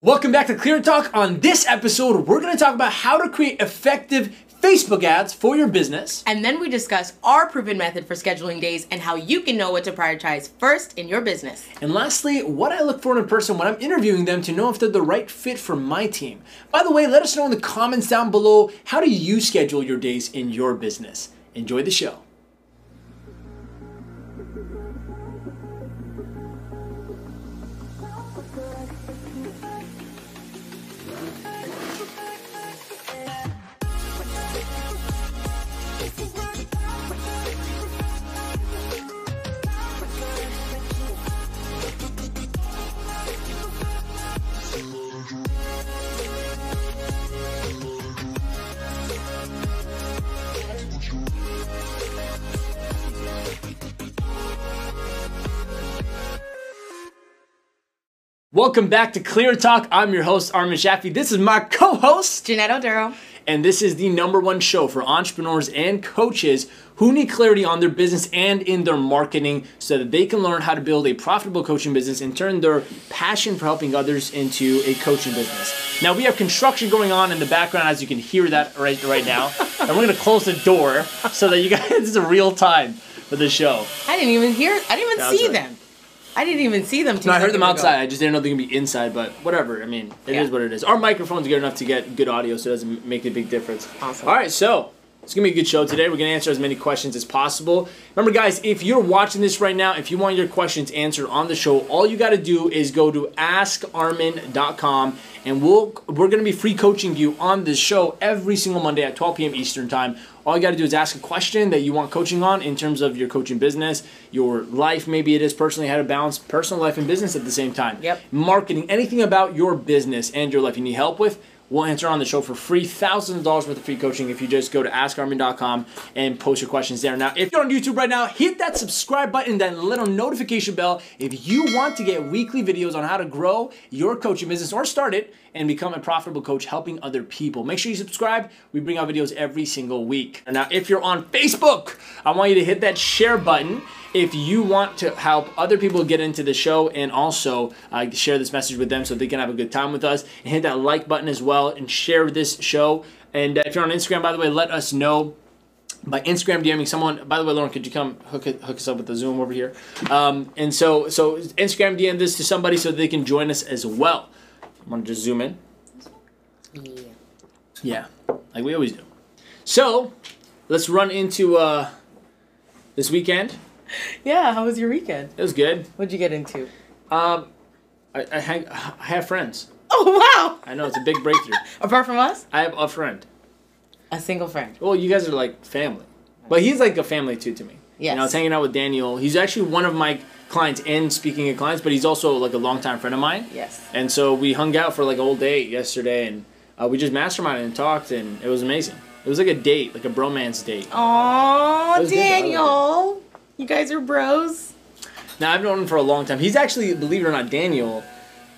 Welcome back to Clear Talk. On this episode, we're going to talk about how to create effective Facebook ads for your business. And then we discuss our proven method for scheduling days and how you can know what to prioritize first in your business. And lastly, what I look for in a person when I'm interviewing them to know if they're the right fit for my team. By the way, let us know in the comments down below how do you schedule your days in your business. Enjoy the show. Welcome back to Clear Talk. I'm your host, Armin Shaffi. This is my co host, Jeanette Oduro. and this is the number one show for entrepreneurs and coaches who need clarity on their business and in their marketing so that they can learn how to build a profitable coaching business and turn their passion for helping others into a coaching business. Now, we have construction going on in the background, as you can hear that right, right now. and we're going to close the door so that you guys, this is a real time for the show. I didn't even hear, I didn't even That's see right. them. I didn't even see them. two No, I heard them seconds ago. outside. I just didn't know they were gonna be inside, but whatever. I mean, it is Yeah. what it is. Our microphone's good enough to get good audio, so it doesn't make a big difference. Awesome. All right, so it's gonna be a good show today. We're gonna answer as many questions as possible. Remember, guys, if you're watching this right now, if you want your questions answered on the show, all you got to do is go to askarmin.com, and we'll we're gonna be free coaching you on this show every single Monday at 12 p.m. Eastern time. All you got to do is ask a question that you want coaching on in terms of your coaching business, your life, maybe it is personally, how to balance personal life and business at the same time. Yep. Marketing, anything about your business and your life you need help with, we'll answer on the show for free. Thousands of dollars worth of free coaching if you just go to askarmin.com and post your questions there. Now, if you're on YouTube right now, hit that subscribe button, that little notification bell if you want to get weekly videos on how to grow your coaching business or start it and become a profitable coach helping other people. Make sure you subscribe. We bring out videos every single week. And now, if you're on Facebook, I want you to hit that share button if you want to help other people get into the show and also uh, share this message with them so they can have a good time with us. And hit that like button as well and share this show. And uh, if you're on Instagram, by the way, let us know by Instagram DMing someone. By the way, Lauren, could you come hook it, hook us up with the Zoom over here? Um, and so so Instagram DM this to somebody so they can join us as well. I'm gonna just zoom in. Yeah. Yeah, like we always do. So let's run into uh, this weekend. Yeah, how was your weekend? It was good. What'd you get into? Um, I, I, hang, I have friends. Oh, wow. I know it's a big breakthrough. Apart from us, I have a friend. a single friend. Well, you guys are like family, but he's like a family too to me. You know, I was hanging out with Daniel. He's actually one of my clients and speaking of clients, but he's also like a longtime friend of mine. Yes. And so we hung out for like a whole day yesterday, and uh, we just masterminded and talked, and it was amazing. It was like a date, like a bromance date. Oh. Daniel. You guys are bros. Now I've known him for a long time. He's actually, believe it or not, Daniel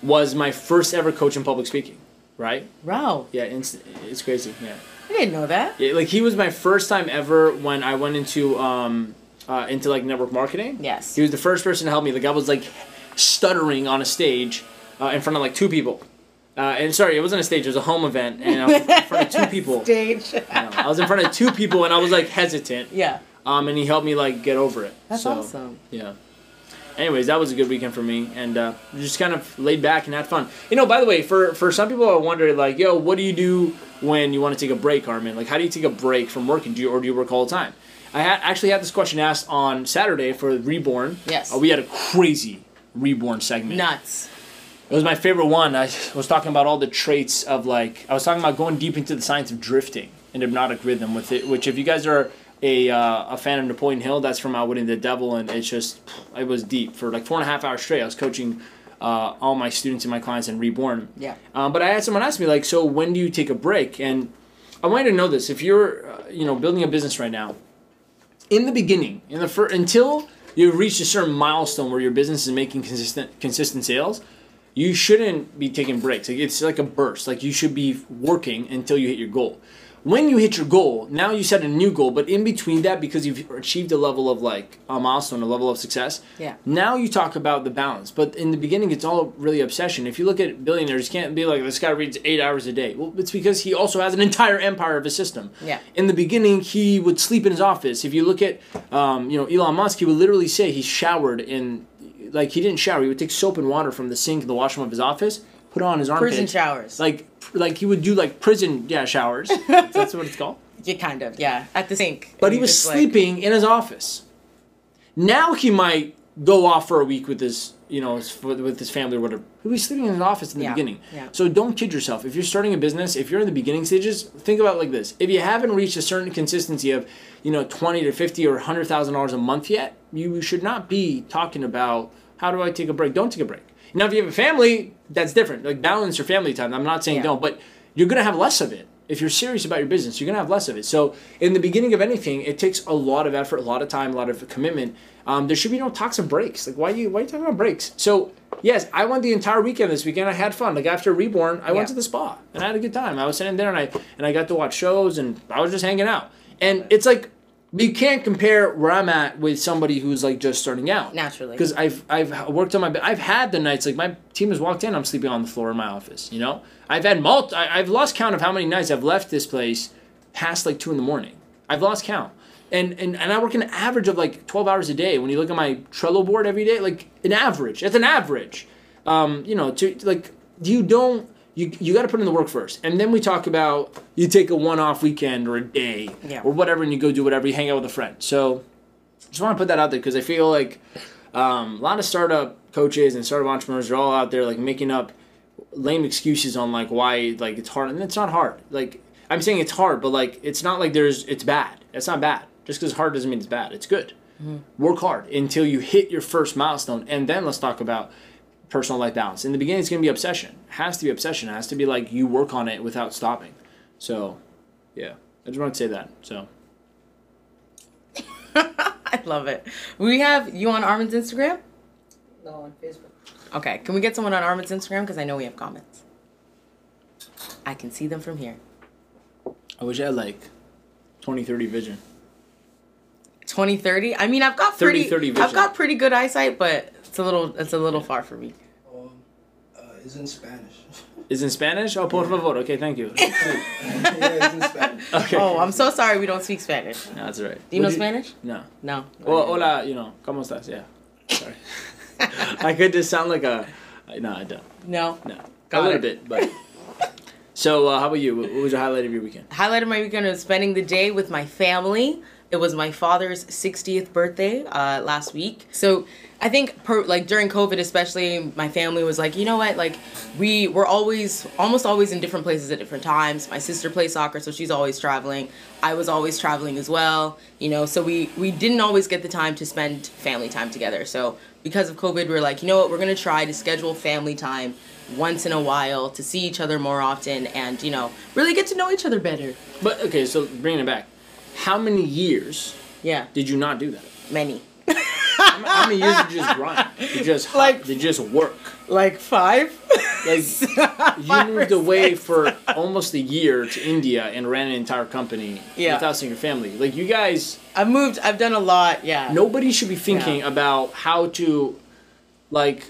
was my first ever coach in public speaking. Right? Wow. Yeah, it's, it's crazy. Yeah. I didn't know that. Yeah, like he was my first time ever when I went into um uh, into like network marketing. Yes. He was the first person to help me. Like I was like stuttering on a stage uh, in front of like two people. Uh, and sorry, it wasn't a stage; it was a home event, and I was in front of two people. Stage. I, know. I was in front of two people, and I was like hesitant. yeah. Um, and he helped me like get over it. That's so, awesome. Yeah. Anyways, that was a good weekend for me, and uh, just kind of laid back and had fun. You know, by the way, for for some people, I wonder like, yo, what do you do when you want to take a break, Armin? Like, how do you take a break from working? Do you or do you work all the time? I had actually had this question asked on Saturday for Reborn. Yes. Uh, we had a crazy Reborn segment. Nuts. It was my favorite one. I was talking about all the traits of like I was talking about going deep into the science of drifting and hypnotic rhythm with it. Which, if you guys are a uh, a fan of Napoleon Hill, that's from Outwitting the Devil, and it's just it was deep for like four and a half hours straight. I was coaching uh, all my students and my clients in Reborn. Yeah. Um, but I had someone ask me like, so when do you take a break? And I want you to know this: if you're uh, you know building a business right now, in the beginning, in the fir- until you've reached a certain milestone where your business is making consistent consistent sales, you shouldn't be taking breaks. Like it's like a burst. Like you should be working until you hit your goal. When you hit your goal, now you set a new goal, but in between that, because you've achieved a level of like a milestone, a level of success, Yeah. now you talk about the balance. But in the beginning, it's all really obsession. If you look at billionaires, you can't be like, this guy reads eight hours a day. Well, it's because he also has an entire empire of a system. Yeah. In the beginning, he would sleep in his office. If you look at, um, you know, Elon Musk, he would literally say he showered in, like, he didn't shower. He would take soap and water from the sink in the washroom of his office, put on his armpits. Prison showers. Like, like he would do like prison, yeah, showers. That's what it's called. Yeah, kind of. Yeah, at the sink. But he was just, like- sleeping in his office. Now he might go off for a week with his, you know, his, with his family or whatever. He was sleeping in his office in the Yeah, beginning. yeah. So don't kid yourself. If you're starting a business, if you're in the beginning stages, think about it like this: if you haven't reached a certain consistency of, you know, twenty to fifty or hundred thousand dollars a month yet, you should not be talking about how do I take a break. Don't take a break. Now, if you have a family, that's different. Like balance your family time. I'm not saying Yeah. don't, but you're gonna have less of it. If you're serious about your business, you're gonna have less of it. So in the beginning of anything, it takes a lot of effort, a lot of time, a lot of commitment. Um, there should be no talks of breaks. Like why you why are you talking about breaks? So yes, I went the entire weekend this weekend. I had fun. Like after reborn, I Yeah. went to the spa and I had a good time. I was sitting there and I and I got to watch shows and I was just hanging out. And it's like you can't compare where I'm at with somebody who's like just starting out. Naturally. because I've I've worked on my I've had the nights like my team has walked in I'm sleeping on the floor in my office you know? I've had multi I, I've lost count of how many nights I've left this place past like two in the morning. I've lost count. And and, and I work an average of like 12 hours a day. When you look at my Trello board every day like an average. It's an average. Um you know to like you don't you, you got to put in the work first and then we talk about you take a one-off weekend or a day Yeah. or whatever and you go do whatever you hang out with a friend so just want to put that out there because I feel like um, a lot of startup coaches and startup entrepreneurs are all out there like making up lame excuses on like why like it's hard and it's not hard. Like I'm saying it's hard, but like it's not like there's it's bad. It's not bad. Just because hard doesn't mean it's bad. It's good. Work hard until you hit your first milestone, and then let's talk about personal life balance. In the beginning, it's gonna be obsession. It has to be obsession. It has to be like you work on it without stopping. So, yeah, I just want to say that. So. I love it. We have you on Armin's Instagram. No, on Facebook. Okay, can we get someone on Armin's Instagram? Because I know we have comments. I can see them from here. I wish I had like 2030 vision. 2030. I mean, I've got 30, pretty, 30 I've got pretty good eyesight, but it's a little, it's a little far for me. Um, uh, it's in Spanish. Is in Spanish? Oh, por favor. Okay, thank you. yeah, it's in Spanish. Okay. Oh, I'm so sorry we don't speak Spanish. No, that's right. Do you know Would Spanish? No. No. Well, hola, you know, ¿cómo estás? Yeah. Sorry. I could just sound like a. No, I don't. No. No. Got a little it. bit, but. So, uh, how about you? What what was your highlight of your weekend? highlight of my weekend was spending the day with my family. It was my father's 60th birthday uh, last week. So I think per, like during COVID especially, my family was like, you know what, like we were always almost always in different places at different times. My sister plays soccer, so she's always traveling. I was always traveling as well, you know. So we we didn't always get the time to spend family time together. So because of COVID, we are like, you know what, we're gonna try to schedule family time once in a while to see each other more often and you know really get to know each other better. But, okay, so bringing it back. How many years Yeah, did you not do that? many. How many, years did you just grind? Did you just, Like- like, did you just work? Like five? Like, you Five or moved away six. for almost a year to India and ran an entire company Yeah. without seeing your family. Like, you guys. I've moved. I've done a lot. Yeah. nobody should be thinking Yeah. about how to like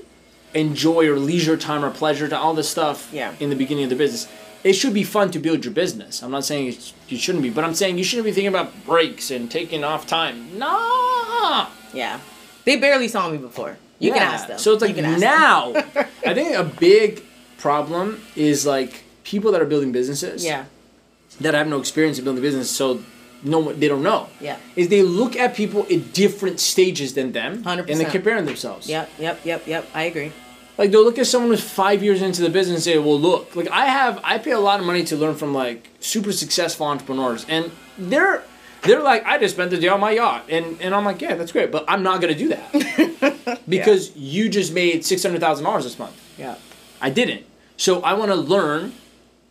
enjoy or leisure time or pleasure to all this stuff Yeah. in the beginning of the business it should be fun to build your business i'm not saying it's, you shouldn't be but i'm saying you shouldn't be thinking about breaks and taking off time no Yeah. They barely saw me before. You can ask them. so it's like now i think a big problem is like people that are building businesses Yeah. that have no experience in building business so no they don't know Yeah. is they look at people at different stages than them 100%. and they're comparing themselves Yep. Yep. Yep. Yep. I agree. Like they'll look at someone who's five years into the business and say well look like i have i pay a lot of money to learn from like super successful entrepreneurs and they're they're like i just spent the day on my yacht and and i'm like yeah that's great but i'm not gonna do that because you just made $600000 this month Yeah. I didn't. So I want to learn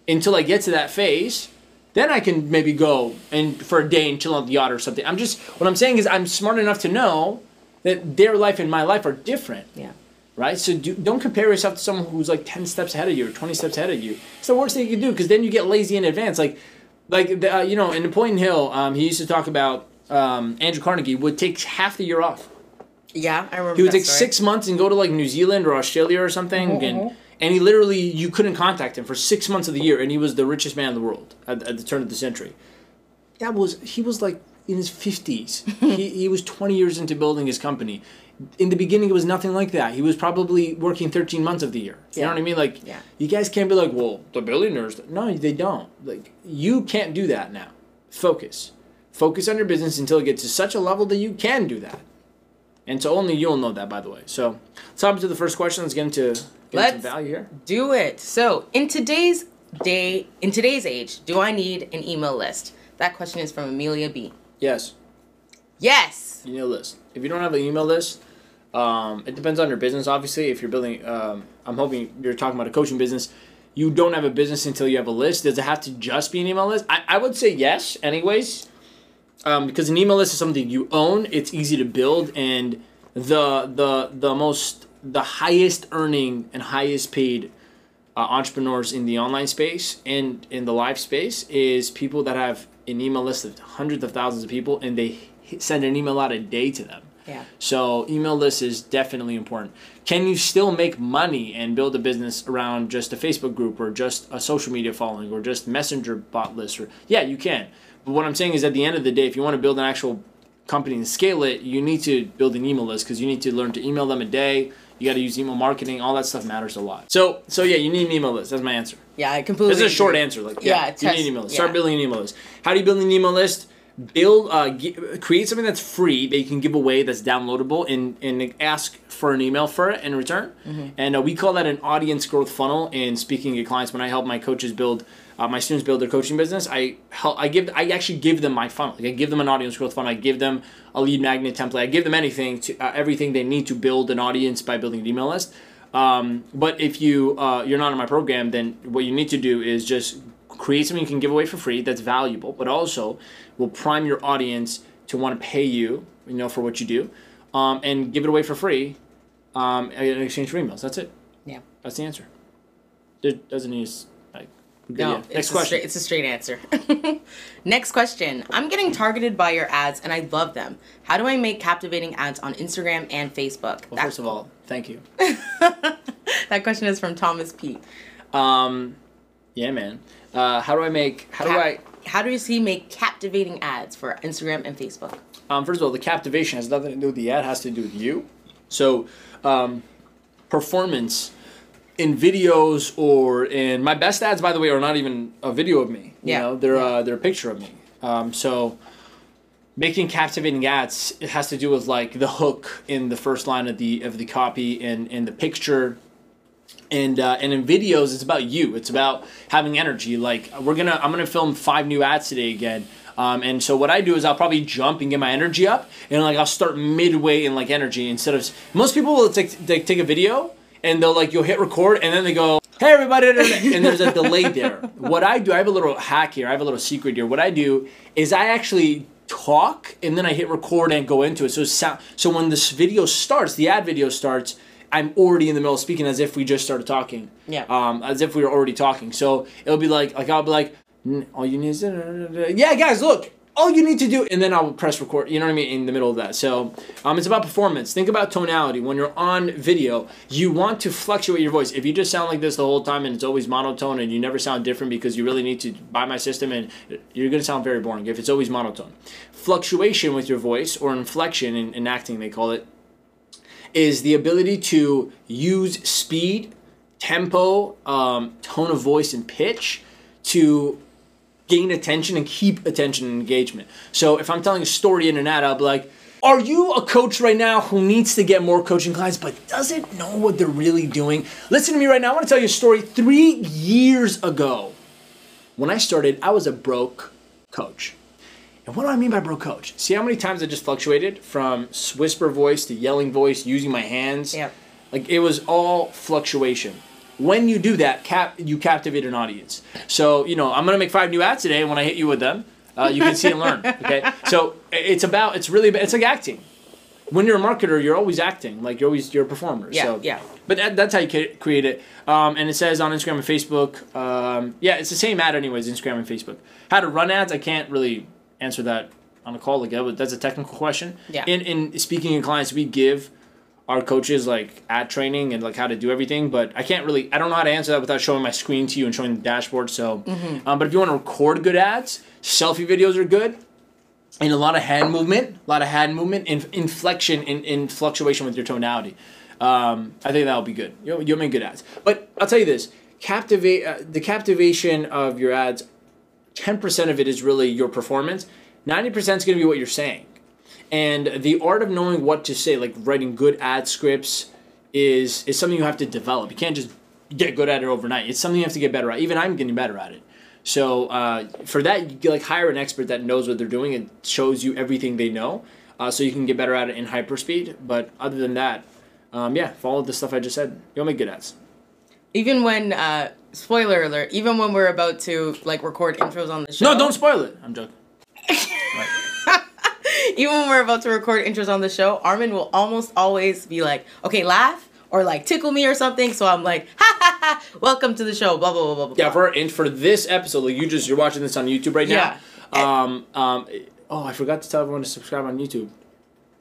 until I get to that phase. Then I can maybe go and for a day and chill on the yacht or something. I'm just what I'm saying is I'm smart enough to know that their life and my life are different, Yeah. Right? So do, don't compare yourself to someone who's like 10 steps ahead of you or 20 steps ahead of you. It's the worst thing you can do because then you get lazy in advance. Like Like the, uh, you know, in Napoleon Hill, um, he used to talk about um, Andrew Carnegie would take half the year off. Yeah, I remember. He would that take story. six months and go to like New Zealand or Australia or something, and and he literally you couldn't contact him for six months of the year, and he was the richest man in the world at, at the turn of the century. That was he was like in his fifties. he he was twenty years into building his company. In the beginning, it was nothing like that. He was probably working thirteen months of the year. You know what I mean? Like, Yeah. you guys can't be like, well, the billionaires. No, they don't. Like, you can't do that now. Focus, focus on your business until it gets to such a level that you can do that. And so only you'll know that, by the way. So let's hop into the first question. Let's get into, get value here. Do it. So, in today's day, in today's age, do I need an email list? That question is from Amelia B. Yes, Yes. a list. If you don't have an email list, um, it depends on your business. Obviously, if you're building, um, I'm hoping you're talking about a coaching business. You don't have a business until you have a list. Does it have to just be an email list? I, I would say yes, anyways, um, because an email list is something you own. It's easy to build, and the the the most the highest earning and highest paid uh, entrepreneurs in the online space and in the live space is people that have an email list of hundreds of thousands of people, and they send an email out a day to them. Yeah. So email list is definitely important. Can you still make money and build a business around just a Facebook group or just a social media following or just messenger bot list or yeah, you can. But what I'm saying is at the end of the day, if you want to build an actual company and scale it, you need to build an email list because you need to learn to email them a day. You got to use email marketing. All that stuff matters a lot. So, so yeah, you need an email list. That's my answer. Yeah, I completely. This is a short agree. answer. Like, Yeah, yeah, you need an email list. Start building an email list. How do you build an email list? Build, uh, create something that's free that you can give away that's downloadable, and and ask for an email for it in return. Mm-hmm. And uh, we call that an audience growth funnel. In speaking to clients, when I help my coaches build. Uh, my students build their coaching business. I help. I give. I actually give them my funnel. Like I give them an audience growth funnel. I give them a lead magnet template. I give them anything to uh, everything they need to build an audience by building an email list. Um, but if you uh, you're not in my program, then what you need to do is just create something you can give away for free that's valuable, but also will prime your audience to want to pay you, you know, for what you do, um, and give it away for free um, in exchange for emails. That's it. Yeah. That's the answer. It doesn't need s- like. No, yeah. Next a question. Straight, it's a straight answer. Next question. I'm getting targeted by your ads and I love them. How do I make captivating ads on Instagram and Facebook? well, first of all, thank you. that question is from Thomas Pete. Um, yeah, man. Uh, how do I make? How do I? How does he make captivating ads for Instagram and Facebook? Um, first of all, the captivation has nothing to do with the ad; has to do with you. So, um, performance in videos or in my best ads, by the way, are not even a video of me. You Yeah. know, they're Yeah. uh, they're a picture of me. Um, so, making captivating ads it has to do with like the hook in the first line of the of the copy and and the picture and uh, and in videos it's about you. It's about having energy. Like we're gonna i'm gonna film five new ads today again. Um, and so what i do is i'll probably jump and get my energy up and like i'll start midway in like energy instead of most people will take they take a video and they'll like you'll hit record and then they go hey everybody! And there's a delay there. What i do i have a little hack here. I have a little secret here. What i do is i actually talk and then i hit record and go into it. So sound so when this video starts the ad video starts I'm already in the middle of speaking as if we just started talking. Yeah. Um, as if we were already talking. So it'll be like, like I'll be like, all you need is, yeah, guys, look, all you need to do, and then I'll press record. You know what I mean? In the middle of that. So um, it's about performance. Think about tonality. When you're on video, you want to fluctuate your voice. If you just sound like this the whole time and it's always monotone and you never sound different because you really need to buy my system and you're gonna sound very boring if it's always monotone. Fluctuation with your voice or inflection in, in acting, they call it is the ability to use speed, tempo, um, tone of voice, and pitch to gain attention and keep attention and engagement. So if I'm telling a story in an ad, I'll be like, are you a coach right now who needs to get more coaching clients but doesn't know what they're really doing? Listen to me right now. I want to tell you a story. Three years ago, when I started, I was a broke coach. And what do I mean by bro coach? See how many times I just fluctuated from whisper voice to yelling voice, using my hands? Yep. Like it was all fluctuation. When you do that, cap you captivate an audience. So you know I'm gonna make five new ads today. And when I hit you with them, uh, you can see and learn. Okay. So it's about it's really it's like acting. when you're a marketer, you're always acting like you're always you're a performer. Yeah, so, yeah. But that, that's how you create it. Um, and it says on Instagram and Facebook. Um, yeah, it's the same ad anyways. Instagram and Facebook. How to run ads? I can't really answer that on a call again, but that's a technical question. Yeah. In in speaking in clients, we give our coaches like ad training and like how to do everything, but I can't really I don't know how to answer that without showing my screen to you and showing the dashboard. So, Mm-hmm. um, but if you want to record good ads, selfie videos are good and a lot of hand movement, a lot of hand movement, in, inflection, in, in fluctuation with your tonality. Um, I think that'll be good. You'll, you'll make good ads. But I'll tell you this: captivate uh, the captivation of your ads. Ten percent of it is really your performance. Ninety percent is going to be what you're saying, and the art of knowing what to say, like writing good ad scripts, is is something you have to develop. You can't just get good at it overnight. It's something you have to get better at. Even I'm getting better at it. So uh, for that, you like hire an expert that knows what they're doing and shows you everything they know, uh, so you can get better at it in hyperspeed. But other than that, um, yeah, follow the stuff I just said. You'll make good ads. Even when, uh, spoiler alert, even when we're about to like record intros on the show. No, don't spoil it. I'm joking. even when we're about to record intros on the show, Armin will almost always be like, okay, laugh or like tickle me or something. So I'm like, ha ha ha, welcome to the show, blah, blah, blah, blah, blah. Yeah, for and for this episode, like you just you're watching this on YouTube right now. Yeah. Um. Um. Oh, I forgot to tell everyone to subscribe on YouTube.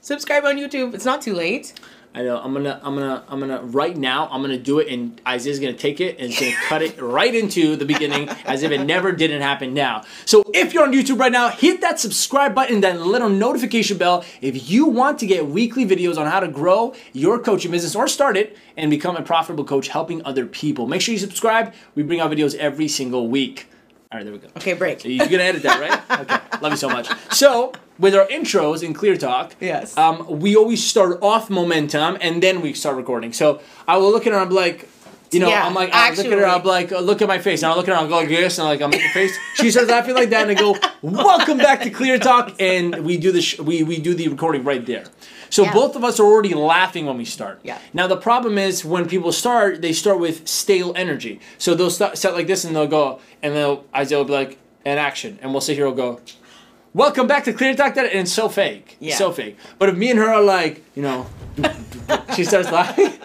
Subscribe on YouTube. It's not too late. I know. I'm gonna. I'm gonna. I'm gonna. Right now, I'm gonna do it, and Isaiah's gonna take it and he's gonna cut it right into the beginning, as if it never didn't happen. Now, so if you're on YouTube right now, hit that subscribe button, that little notification bell, if you want to get weekly videos on how to grow your coaching business or start it and become a profitable coach, helping other people. Make sure you subscribe. We bring out videos every single week. All right, there we go. Okay, break. You're gonna edit that, right? Okay. Love you so much. So, with our intros in Clear Talk, Yes. um, we always start off momentum and then we start recording. So I will look at her. I'm like, you know, Yeah, I'm like, I look at her. I'm like, uh, look at my face. And I look at her. I'll go like this, and I'm like, I'm making a face. She starts laughing like that, and I go, "Welcome back to Clear Talk," and we do the sh- we we do the recording right there. So Yeah. both of us are already laughing when we start. Yeah. Now the problem is when people start, they start with stale energy. So they'll start set like this, and they'll go, and they'll Isaiah will be like, "And action," and we'll sit here. We'll go. Welcome back to Clear Talk, that and it's so fake, Yeah. so fake. But if me and her are like, you know, she starts laughing.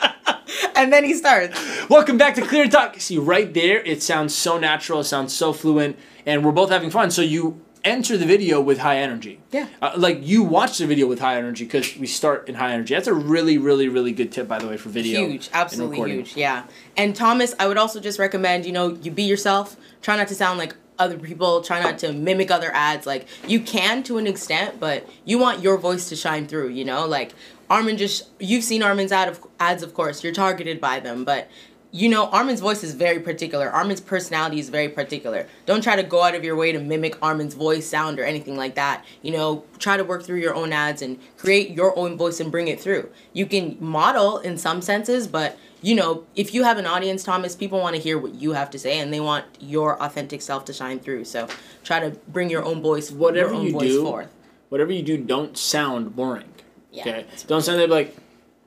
And then he starts. Welcome back to Clear Talk. See, right there, it sounds so natural, it sounds so fluent, and we're both having fun. So you enter the video with high energy. Yeah. Uh, like you watch the video with high energy because we start in high energy. That's a really, really, really good tip, by the way, for video. Huge, absolutely huge. Yeah. And Thomas, I would also just recommend, you know, you be yourself. Try not to sound like other people. Try not to mimic other ads. Like you can to an extent, but you want your voice to shine through. You know, like Armin just you've seen Armin's ad of ads, of course. You're targeted by them, but you know, Armin's voice is very particular. Armin's personality is very particular. Don't try to go out of your way to mimic Armin's voice, sound, or anything like that. You know, try to work through your own ads and create your own voice and bring it through. You can model in some senses, but you know, if you have an audience, Thomas, people want to hear what you have to say and they want your authentic self to shine through. So try to bring your own voice, Whatever your own you voice do, forth. whatever you do, don't sound boring. Yeah. Okay. Don't sound like,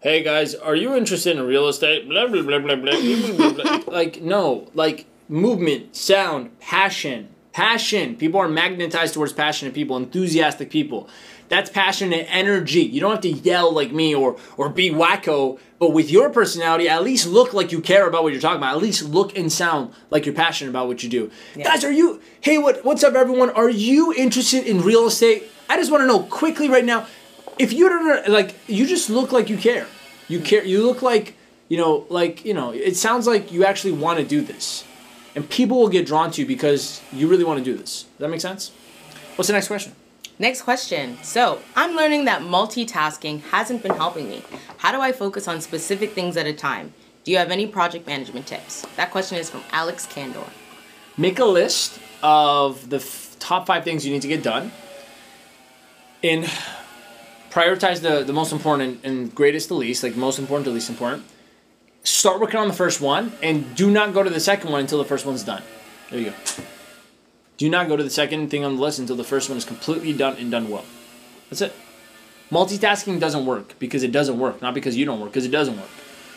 "Hey guys, are you interested in real estate?" Blah blah blah blah blah. blah, blah, blah. like no, like movement, sound, passion, passion. People are magnetized towards passionate people, enthusiastic people. That's passionate energy. You don't have to yell like me or or be wacko, but with your personality, at least look like you care about what you're talking about. At least look and sound like you're passionate about what you do. Guys, are you? Hey, what what's up, everyone? Are you interested in real estate? I just want to know quickly right now. If you don't like, you just look like you care. You care. You look like you know, like you know. It sounds like you actually want to do this, and people will get drawn to you because you really want to do this. Does that make sense? What's the next question? Next question. So, I'm learning that multitasking hasn't been helping me. How do I focus on specific things at a time? Do you have any project management tips? That question is from Alex Candor. Make a list of the f- top five things you need to get done, and prioritize the the most important and, and greatest to least, like most important to least important. Start working on the first one, and do not go to the second one until the first one's done. There you go. Do not go to the second thing on the list until the first one is completely done and done well. That's it. Multitasking doesn't work because it doesn't work, not because you don't work, because it doesn't work.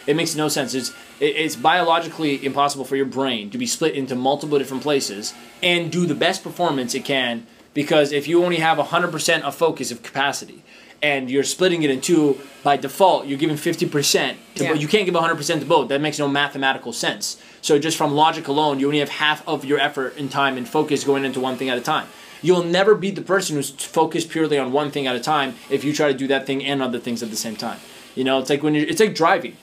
It makes no sense. It's it, it's biologically impossible for your brain to be split into multiple different places and do the best performance it can because if you only have 100% of focus of capacity and you're splitting it in two by default, you're giving 50% to Yeah. you can't give 100% to both. That makes no mathematical sense. So just from logic alone, you only have half of your effort and time and focus going into one thing at a time. You'll never be the person who's focused purely on one thing at a time if you try to do that thing and other things at the same time. You know, it's like when you're it's like driving.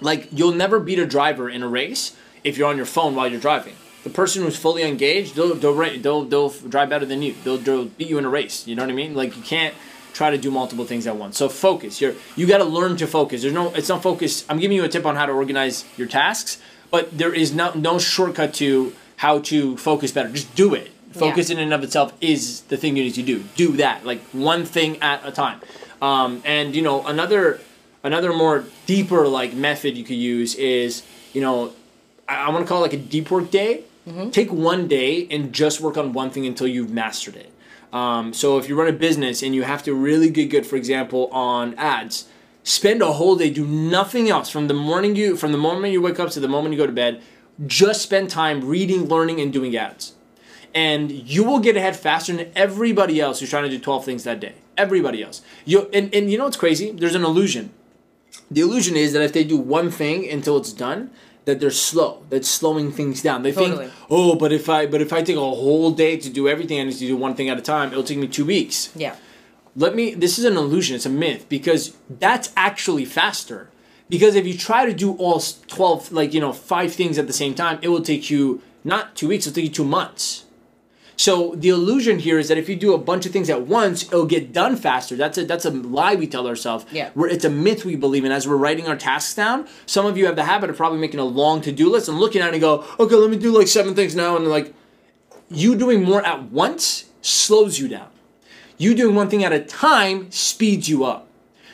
Like you'll never beat a driver in a race if you're on your phone while you're driving. The person who's fully engaged, they'll they'll they'll, they'll drive better than you. They'll, they'll beat you in a race. You know what I mean? Like you can't try to do multiple things at once. So focus. You're you got to learn to focus. There's no it's not focus. I'm giving you a tip on how to organize your tasks, but there is no no shortcut to how to focus better. Just do it. Focus in and of itself is the thing you need to do. Do that like one thing at a time. Um, and you know another another more deeper like method you could use is you know I, I want to call it like a deep work day. Take one day and just work on one thing until you've mastered it. Um, so if you run a business and you have to really get good, for example, on ads, spend a whole day, do nothing else from the morning you from the moment you wake up to the moment you go to bed. Just spend time reading, learning, and doing ads and you will get ahead faster than everybody else who's trying to do 12 things that day. Everybody else. You and, and you know what's crazy? There's an illusion. The illusion is that if they do one thing until it's done, that they're slow. That's slowing things down. They Totally. think, oh, but if I but if I take a whole day to do everything I need to do one thing at a time, it'll take me two weeks Yeah. let me this is an illusion it's a myth because that's actually faster because if you try to do all 12 like you know five things at the same time it will take you not two weeks it'll take you two months so the illusion here is that if you do a bunch of things at once it'll get done faster that's a that's a lie we tell ourselves Yeah. We're, it's a myth we believe in as we're writing our tasks down some of you have the habit of probably making a long to-do list and looking at it and go okay let me do like seven things now and like you doing more at once slows you down you doing one thing at a time speeds you up.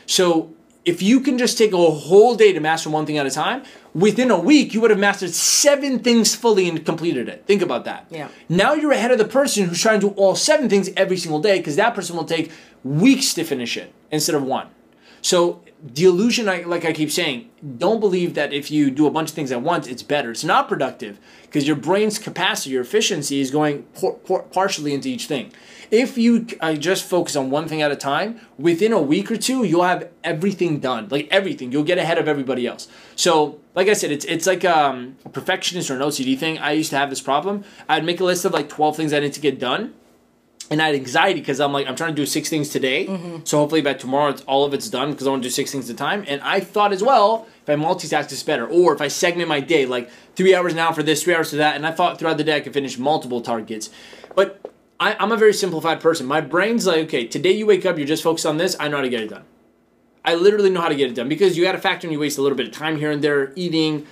So if you can just take a whole day to master one thing at a time, within a week you would have mastered seven things fully and completed it. Think about that. Yeah. Now you're ahead of the person who's trying to do all seven things every single day because that person will take weeks to finish it instead of one. So the illusion, I like I keep saying, don't believe that if you do a bunch of things at once, it's better. It's not productive because your brain's capacity, your efficiency is going por- por- partially into each thing. If you uh, just focus on one thing at a time, within a week or two, you'll have everything done, like everything. You'll get ahead of everybody else. So, like I said, it's it's like um, a perfectionist or an OCD thing. I used to have this problem. I'd make a list of like twelve things I need to get done and I had anxiety because I'm like I'm trying to do six things today, mm-hmm. so hopefully by tomorrow it's, all of it's done because I want to do six things at a time. And I thought as well if I multitask it's better, or if I segment my day like three hours now for this, three hours for that, and I thought throughout the day I could finish multiple targets. But I, I'm a very simplified person. My brain's like, okay, today you wake up, you're just focused on this. I know how to get it done. I literally know how to get it done because you got to factor in you waste a little bit of time here and there eating.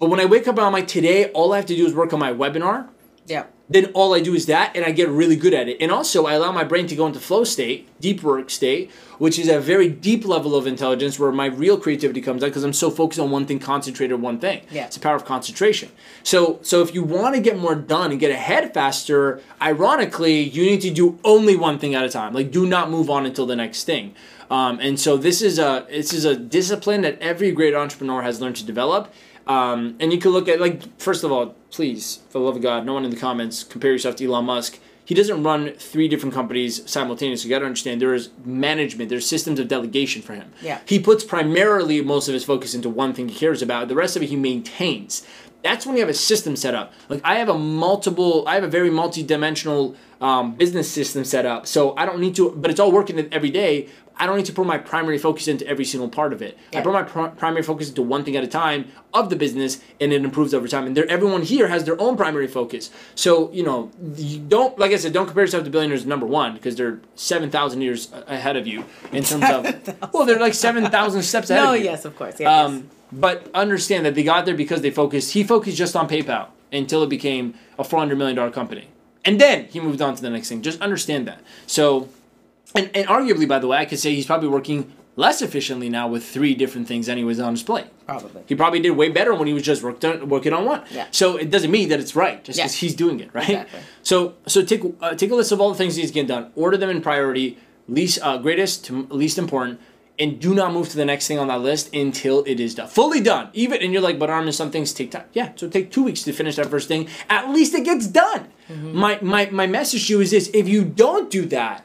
But when I wake up I'm like, today, all I have to do is work on my webinar Yeah. Then all I do is that, and I get really good at it. And also, I allow my brain to go into flow state, deep work state, which is a very deep level of intelligence where my real creativity comes out because I'm so focused on one thing, concentrated on one thing. Yeah. It's the power of concentration. So, so if you want to get more done and get ahead faster, ironically, you need to do only one thing at a time. Like, do not move on until the next thing. Um, and so this is a this is a discipline that every great entrepreneur has learned to develop. Um, and you can look at like first of all, please, for the love of God, no one in the comments compare yourself to Elon Musk. He doesn't run three different companies simultaneously. You got to understand there is management, there's systems of delegation for him. Yeah. He puts primarily most of his focus into one thing he cares about. The rest of it he maintains. That's when you have a system set up. Like I have a multiple, I have a very multi-dimensional um, business system set up. So I don't need to, but it's all working every day. I don't need to put my primary focus into every single part of it. I put my pr- primary focus into one thing at a time of the business, and it improves over time. And everyone here has their own primary focus. So you know, you don't like I said, don't compare yourself to billionaires number one because they're seven thousand years ahead of you in terms of. Well, they're like seven thousand steps ahead. No, of you. yes, of course. Yes, Um, but understand that they got there because they focused. He focused just on PayPal until it became a four hundred million dollar company, and then he moved on to the next thing. Just understand that. So, and and arguably, by the way, I could say he's probably working less efficiently now with three different things anyways on his plate. probably. He probably did way better when he was just worked on, working on one. Yeah. So it doesn't mean that it's right just because Yeah. he's doing it right. Exactly. So so take uh, take a list of all the things he's getting done. Order them in priority, least uh, greatest to least important, and do not move to the next thing on that list until it is done, fully done. Even and you're like, but Armin, some things take time. Yeah, so take two weeks to finish that first thing. At least it gets done. Mm-hmm. My my my message to you is this: if you don't do that,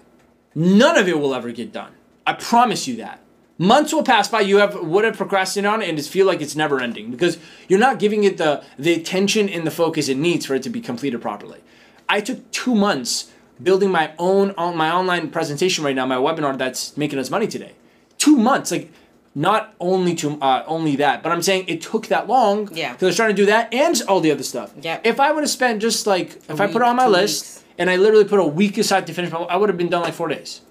none of it will ever get done. I promise you that. Months will pass by, you have would have procrastinated on it and just feel like it's never ending because you're not giving it the the attention and the focus it needs for it to be completed properly. I took two months building my own on my online presentation right now, my webinar that's making us money today. Two months, like not only to uh, only that, but I'm saying it took that long. Yeah. Because I was trying to do that and all the other stuff. Yeah. If I would have spent just like if I put it on my list weeks. And I literally put a week aside to finish, my, I would have been done like four days.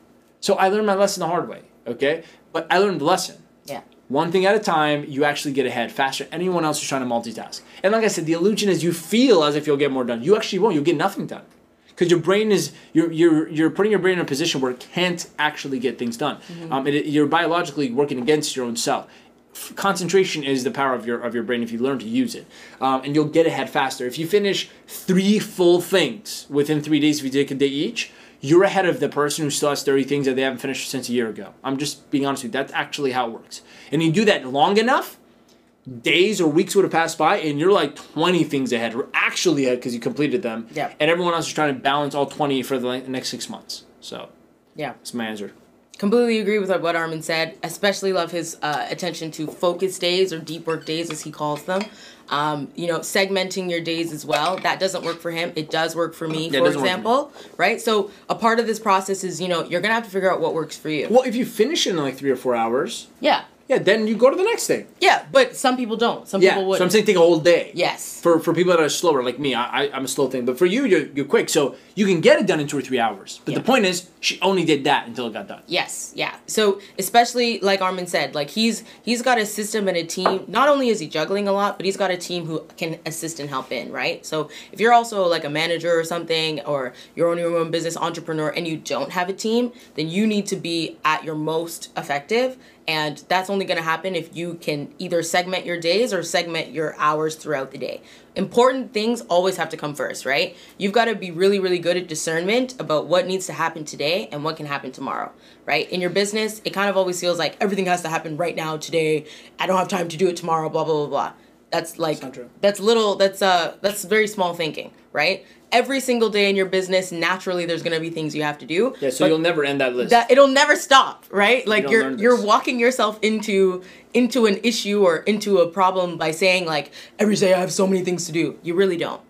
So I learned my lesson the hard way. Okay, but I learned the lesson. Yeah. One thing at a time, you actually get ahead faster. than Anyone else who's trying to multitask. And like I said, the illusion is you feel as if you'll get more done. You actually won't. You'll get nothing done. Because your brain is you're, you're you're putting your brain in a position where it can't actually get things done. Um, it, you're biologically working against your own self. Concentration is the power of your of your brain if you learn to use it, um, and you'll get ahead faster. If you finish three full things within three days, if you take a day each, you're ahead of the person who still has 30 things that they haven't finished since a year ago. I'm just being honest with you. That's actually how it works. And you do that long enough, days or weeks would have passed by, and you're like 20 things ahead, or actually ahead because you completed them. Yeah. And everyone else is trying to balance all 20 for the next six months. So Yeah. that's my answer. Completely agree with what Armin said. Especially love his uh, attention to focus days or deep work days, as he calls them. Um, you know, segmenting your days as well. That doesn't work for him. It does work for me, Yeah, for doesn't for me. example. Right. So a part of this process is, you know, you're gonna have to figure out what works for you. Well, if you finish it in like three or four hours, Yeah. Yeah, then you go to the next thing. Yeah. But some people don't. Some Yeah. people would. So I'm saying take a whole day. yes. For, for people that are slower like me, I, I I'm a slow thing. But for you, you're, you're quick, so you can get it done in two or three hours. But the point is, she only did that until it got done. Yes, yeah. So especially like Armin said, like he's he's got a system and a team. Not only is he juggling a lot, but he's got a team who can assist and help in, right? So if you're also like a manager or something, or you're on your own business entrepreneur and you don't have a team, then you need to be at your most effective. And that's only going to happen if you can either segment your days or segment your hours throughout the day. Important things always have to come first, right? You've got to be really, really good at discernment about what needs to happen today and what can happen tomorrow, right? In your business, it kind of always feels like everything has to happen right now, today. I don't have time to do it tomorrow, blah, blah, blah, blah. That's like, that's little, that's, uh, that's very small thinking, right? Every single day in your business, naturally, there's going to be things you have to do. Yeah, so you'll never end that list. that it'll never stop right? Like don't you're you're walking yourself into into an issue or into a problem by saying like every day i have so many things to do. You really don't.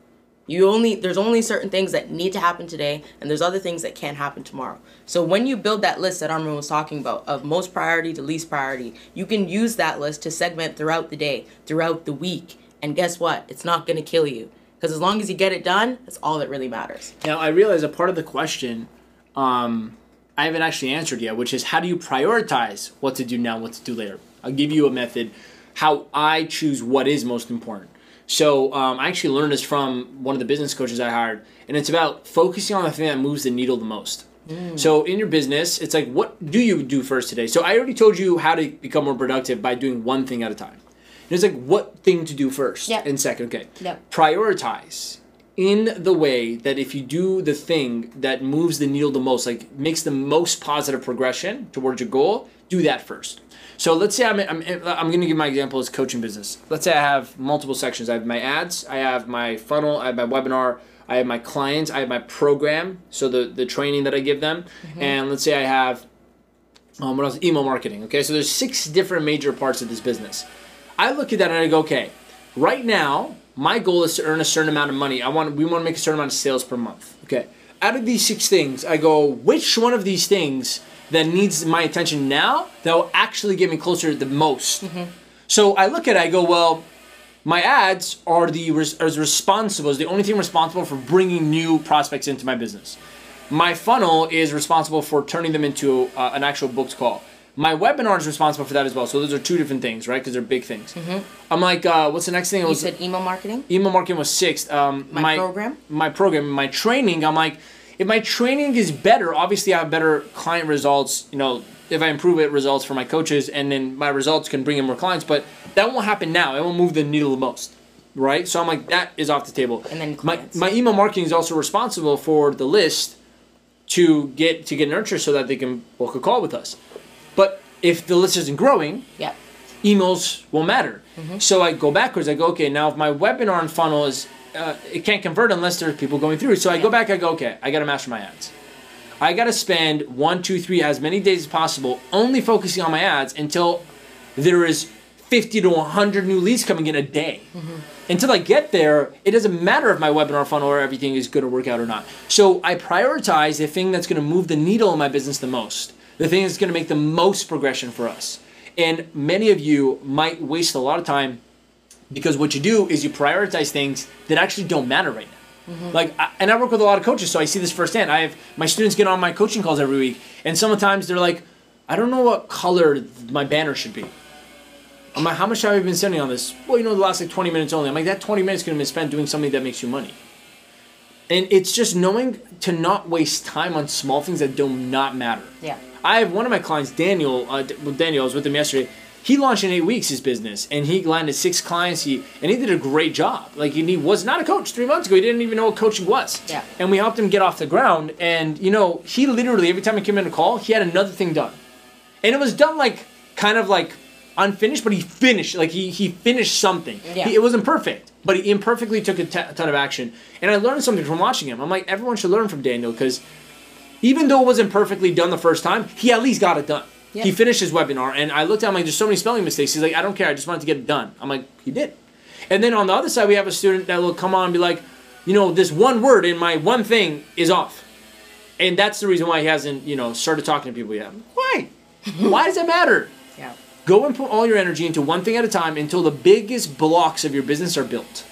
You only there's only certain things that need to happen today and there's other things that can't happen tomorrow. So when you build that list that armin was talking about of most priority to least priority you can use that list to segment throughout the day throughout the week. And guess what? It's not going to kill you because as long as you get it done that's all that really matters Now I realize a part of the question um, I haven't actually answered yet, which is how do you prioritize what to do now, what to do later? I'll give you a method how I choose what is most important. So um, I actually learned this from one of the business coaches I hired, and it's about focusing on the thing that moves the needle the most. So in your business, it's like what do you do first today? So I already told you how to become more productive by doing one thing at a time. It's like what thing to do first Yeah. and second. Okay. Yeah. Prioritize in the way that if you do the thing that moves the needle the most, like makes the most positive progression towards your goal, do that first. So let's say I'm, I'm, I'm going to give my example as coaching business. Let's say I have multiple sections. I have my ads, I have my funnel, I have my webinar, I have my clients, I have my program, so the, the training that I give them, and let's say I have um, what else? Email marketing. Okay, so there's six different major parts of this business. I look at that and I go, okay, right now my goal is to earn a certain amount of money. I want we want to make a certain amount of sales per month. Okay, out of these six things, I go, which one of these things that needs my attention now that will actually get me closer the most? So I look at it, I go, well, my ads are the as responsible is the only thing responsible for bringing new prospects into my business. My funnel is responsible for turning them into uh, an actual booked call. My webinar is responsible for that as well. So those are two different things, right? Because they're big things. I'm like, uh, what's the next thing? It you was said email marketing email marketing was sixth. Um, My program? my program, my training. I'm like, if my training is better, obviously I have better client results. You know, if I improve it, results for my coaches, and then my results can bring in more clients. But that won't happen now. It won't move the needle the most, right? So I'm like, that is off the table. And then my clients. my email marketing is also responsible for the list to get to get nurtured so that they can book a call with us. If the list isn't growing, yeah emails won't matter. So I go backwards. I go, okay, now if my webinar and funnel is, uh, it can't convert unless there's people going through. So I go back. I go, okay, I got to master my ads. I gotta spend one, two, three, as many days as possible, only focusing on my ads until there is 50 to 100 new leads coming in a day. Until I get there, it doesn't matter if my webinar funnel or everything is going to work out or not. So I prioritize the thing that's going to move the needle in my business the most, the thing that's going to make the most progression for us. And many of you might waste a lot of time because what you do is you prioritize things that actually don't matter right now. Mm-hmm. Like, I, and I work with a lot of coaches, so I see this firsthand. I have my students get on my coaching calls every week, and sometimes they're like, "I don't know what color my banner should be." I'm like, "How much time have you been spending on this?" Well, you know, the last like 20 minutes only. I'm like, "That 20 minutes to be spent doing something that makes you money." And it's just knowing to not waste time on small things that do not matter. Yeah. I have one of my clients, Daniel. Uh, Daniel I was with him yesterday. He launched in eight weeks his business, and he landed six clients. He and he did a great job. Like and he was not a coach three months ago. He didn't even know what coaching was. Yeah. And we helped him get off the ground. And you know, he literally every time he came in a call, he had another thing done, and it was done like kind of like unfinished, but he finished. Like he he finished something. Yeah. He- it wasn't perfect, but he imperfectly took a t- a ton of action. And I learned something from watching him. I'm like, everyone should learn from Daniel because even though it wasn't perfectly done the first time, he at least got it done. He finished his webinar, and I looked at him like, there's so many spelling mistakes. He's like, I don't care, I just wanted to get it done. I'm like, he did. And then on the other side, we have a student that will come on and be like, you know, this one word in my one thing is off. And that's the reason why he hasn't, you know, started talking to people yet. Why? why does that matter? Yeah. Go and put all your energy into one thing at a time until the biggest blocks of your business are built.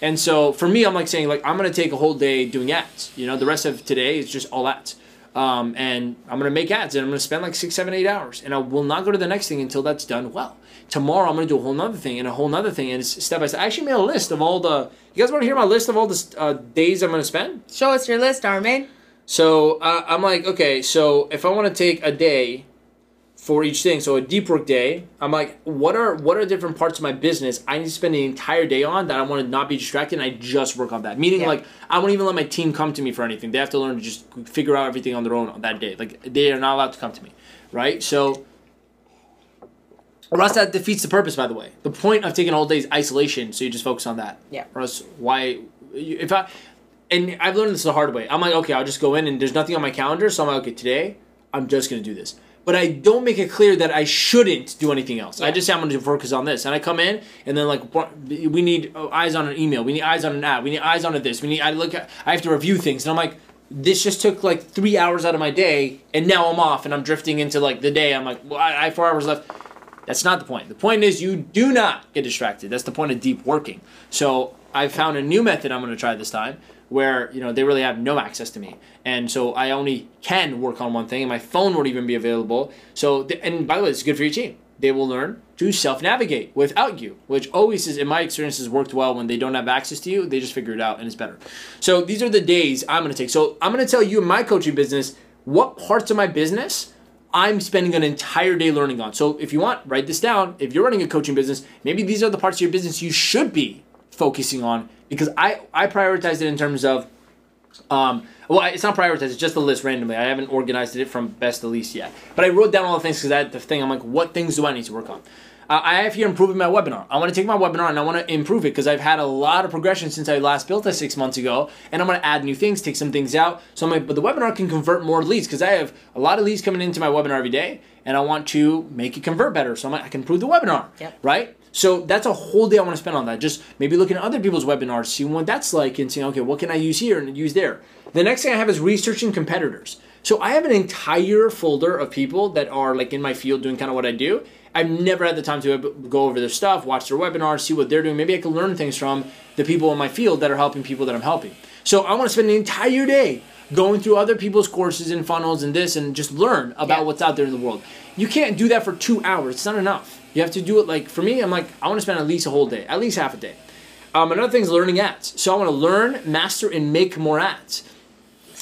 And so for me, I'm like saying like I'm gonna take a whole day doing ads. You know, the rest of today is just all ads. Um, and I'm gonna make ads and I'm gonna spend like six, seven, eight hours. And I will not go to the next thing until that's done well. Tomorrow I'm gonna do a whole nother thing and a whole nother thing and it's step by step. I actually made a list of all the. You guys want to hear my list of all the uh, days I'm gonna spend? Show us your list, Armin. So uh, I'm like, okay, so if I want to take a day for each thing, so a deep work day, I'm like, what are what are different parts of my business I need to spend the entire day on that I want to not be distracted and I just work on that. Meaning Yeah. like I won't even let my team come to me for anything. They have to learn to just figure out everything on their own on that day. Like they are not allowed to come to me, right? So. Or else that defeats the purpose. By the way, the point of taking all day is isolation, so you just focus on that. Yeah. Or else, why? If I, and I've learned this the hard way. I'm like, okay, I'll just go in and there's nothing on my calendar, so I'm like, okay, today I'm just gonna do this. But I don't make it clear that I shouldn't do anything else. I just say I'm gonna focus on this, and I come in and then like, we need oh, eyes on an email, we need eyes on an app, we need eyes on this, we need. I look, at, I have to review things, and I'm like, this just took like three hours out of my day, and now I'm off, and I'm drifting into like the day. I'm like, well, I, I have four hours left. That's not the point. The point is you do not get distracted. That's the point of deep working. So I found a new method I'm going to try this time where you know they really have no access to me, and so I only can work on one thing, and my phone won't even be available. So th- and by the way, it's good for your team. They will learn to self-navigate without you, which always is, in my experience, has worked well when they don't have access to you. They just figure it out, and it's better. So these are the days I'm going to take. So I'm going to tell you in my coaching business what parts of my business I'm spending an entire day learning on. So if you want, write this down. If you're running a coaching business, maybe these are the parts of your business you should be focusing on because I I prioritize it in terms of um well it's not prioritized it's just a list randomly I haven't organized it from best to least yet but I wrote down all the things because that the thing I'm like what things do I need to work on uh, I have here improving my webinar. I want to take my webinar and I want to improve it because I've had a lot of progression since I last built it six months ago, and I'm going to add new things, take some things out. So I'm like, but the webinar can convert more leads because I have a lot of leads coming into my webinar every day, and I want to make it convert better. So I'm like, I can improve the webinar, Yep. right? So that's a whole day I want to spend on that. Just maybe looking at other people's webinars, seeing what that's like, and seeing okay, what can I use here and use there. The next thing I have is researching competitors. So I have an entire folder of people that are like in my field doing kind of what I do. I've never had the time to go over their stuff, watch their webinars, see what they're doing. Maybe I can learn things from the people in my field that are helping people that I'm helping. So I want to spend an entire day going through other people's courses and funnels and this and just learn about Yeah. what's out there in the world. You can't do that for two hours. It's not enough. You have to do it like for me. I'm like I want to spend at least a whole day, at least half a day. Um, another thing is learning ads. So I want to learn, master, and make more ads.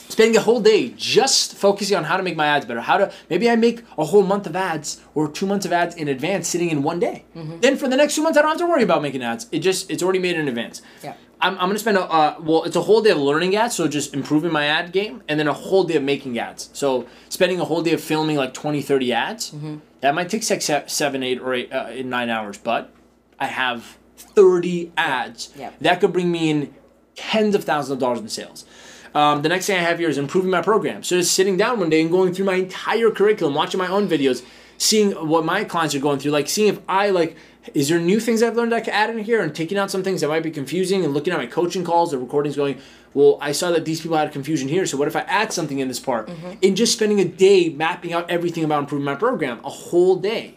Spending a whole day just focusing on how to make my ads better. How to maybe I make a whole month of ads or two months of ads in advance, sitting in one day. Then for the next two months, I don't have to worry about making ads. It just it's already made in advance. Yeah. I'm, I'm gonna spend a uh, well, it's a whole day of learning ads, so just improving my ad game, and then a whole day of making ads. So spending a whole day of filming like 20, 30 ads. That might take six, se- seven, eight, or eight, uh, nine hours, but I have 30 ads Yeah. that could bring me in tens of thousands of dollars in sales. Um, the next thing I have here is improving my program. So just sitting down one day and going through my entire curriculum, watching my own videos, seeing what my clients are going through, like seeing if I like is there new things I've learned I can add in here and taking out some things that might be confusing and looking at my coaching calls the recordings going, well, I saw that these people had confusion here, so what if I add something in this part? Mm-hmm. Just spending a day mapping out everything about improving my program, a whole day,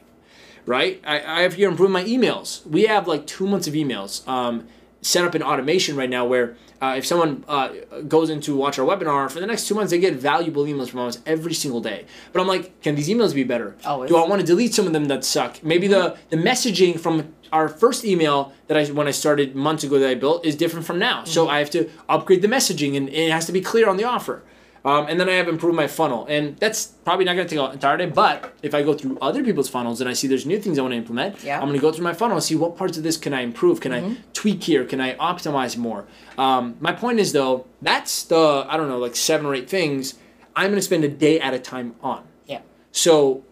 right? I, I have here improving my emails. We have like two months of emails um, set up an automation right now where uh, if someone uh, goes in to watch our webinar for the next two months, they get valuable emails from us every single day. But I'm like, can these emails be better? Always. Do I want to delete some of them that suck? Maybe the the messaging from our first email that I when I started months ago that I built is different from now. So I have to upgrade the messaging and it has to be clear on the offer. Um, and then I have improved my funnel, and that's probably not going to take an entire day. But if I go through other people's funnels and I see there's new things I want to implement, Yeah. I'm going to go through my funnel and see what parts of this can I improve, can I tweak here, can I optimize more. Um, my point is though, that's the I don't know like seven or eight things I'm going to spend a day at a time on. Yeah. So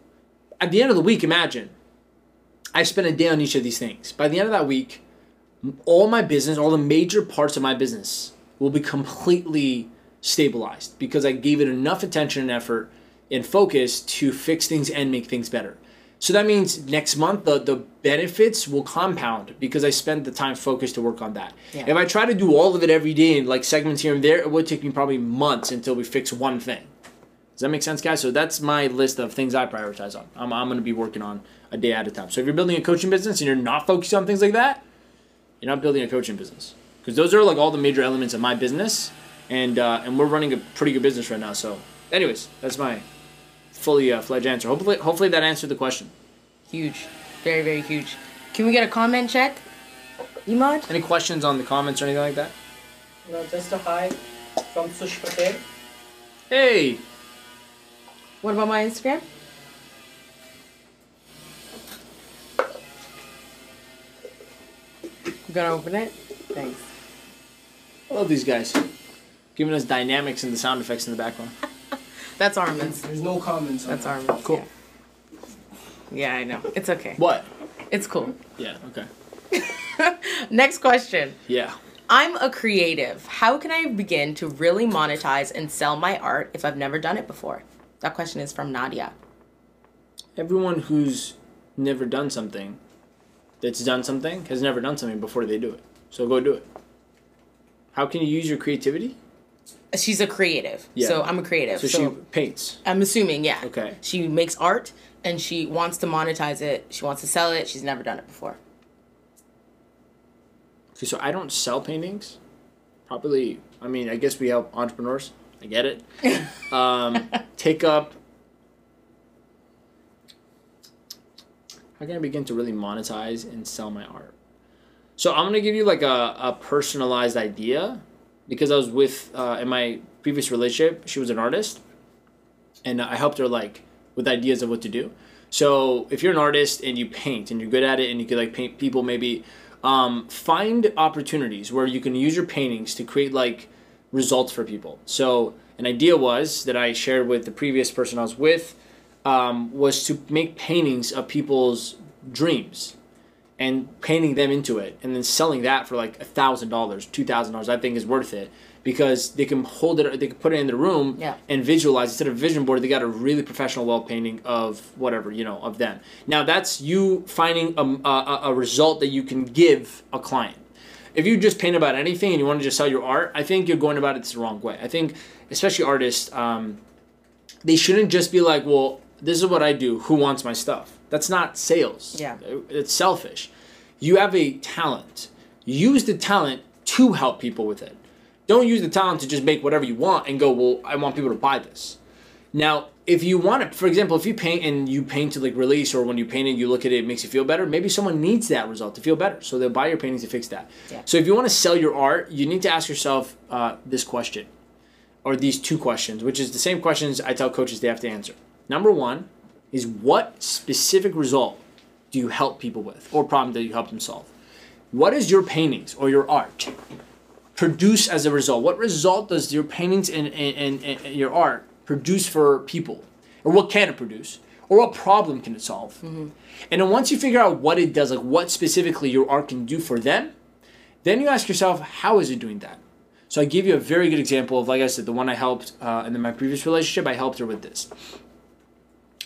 at the end of the week, imagine I spent a day on each of these things. By the end of that week, all my business, all the major parts of my business will be completely stabilized because I gave it enough attention and effort and focus to fix things and make things better. So that means next month the, the benefits will compound because I spent the time focused to work on that. Yeah. If I try to do all of it every day and like segments here and there, it would take me probably months until we fix one thing. Does that make sense, guys? So that's my list of things I prioritize on. I'm, I'm going to be working on a day at a time. So if you're building a coaching business and you're not focused on things like that, you're not building a coaching business because those are like all the major elements of my business, and uh, and we're running a pretty good business right now. So, anyways, that's my fully uh, fledged answer. Hopefully, hopefully that answered the question. Huge. Very, very huge. Can we get a comment check? Imad? Any questions on the comments or anything like that? No, just a hi from Sush Patel. Hey, What about my Instagram? You gonna open it? Thanks. I love these guys, giving us dynamics and the sound effects in the background. That's Armin's. There's no comments. on That's that. Armin's. Cool. Yeah. yeah, I know. It's okay. What? It's cool. Yeah. Okay. Next question. Yeah. I'm a creative. How can I begin to really monetize and sell my art if I've never done it before? That question is from Nadia. Everyone who's never done something, that's done something, has never done something before they do it. So go do it. How can you use your creativity? She's a creative. Yeah. So I'm a creative. So, So, she paints. I'm assuming, yeah. Okay. She makes art and she wants to monetize it. She wants to sell it. She's never done it before. Okay, so I don't sell paintings. Probably, I mean, I guess we help entrepreneurs. I get it. Um, take up. How can I begin to really monetize and sell my art? So I'm gonna give you like a, a personalized idea, because I was with uh, in my previous relationship, she was an artist, and I helped her like with ideas of what to do. So if you're an artist and you paint and you're good at it and you could like paint people maybe um, find opportunities where you can use your paintings to create like results for people. So an idea was that I shared with the previous person I was with um, was to make paintings of people's dreams and painting them into it and then selling that for like a thousand dollars, two thousand dollars. I think is worth it because they can hold it, they can put it in the room Yeah. and visualize instead of vision board. They got a really professional wall painting of whatever you know of them. Now that's you finding a, a, a result that you can give a client. If you just paint about anything and you want to just sell your art, I think you're going about it the wrong way. I think especially artists. Um, they shouldn't just be like, well, this is what I do. Who wants my stuff? That's not sales. Yeah. It's selfish. You have a talent. Use the talent to help people with it. Don't use the talent to just make whatever you want and go, well, I want people to buy this. Now, if you want it, for example, if you paint and you paint to like release, or when you paint and you look at it, it makes you feel better. Maybe someone needs that result to feel better, so they'll buy your paintings to fix that. Yeah. So if you want to sell your art, you need to ask yourself uh, this question, or these two questions, which is the same questions I tell coaches they have to answer. Number one is what specific result do you help people with, or problem that you help them solve? What is your paintings or your art produce as a result? What result does your paintings and, and, and, and your art produce for people? Or what can it produce? Or what problem can it solve? And then once you figure out what it does, like what specifically your art can do for them, then you ask yourself, how is it doing that? So I give you a very good example of, like I said, the one I helped, uh, and then my previous relationship, I helped her with this.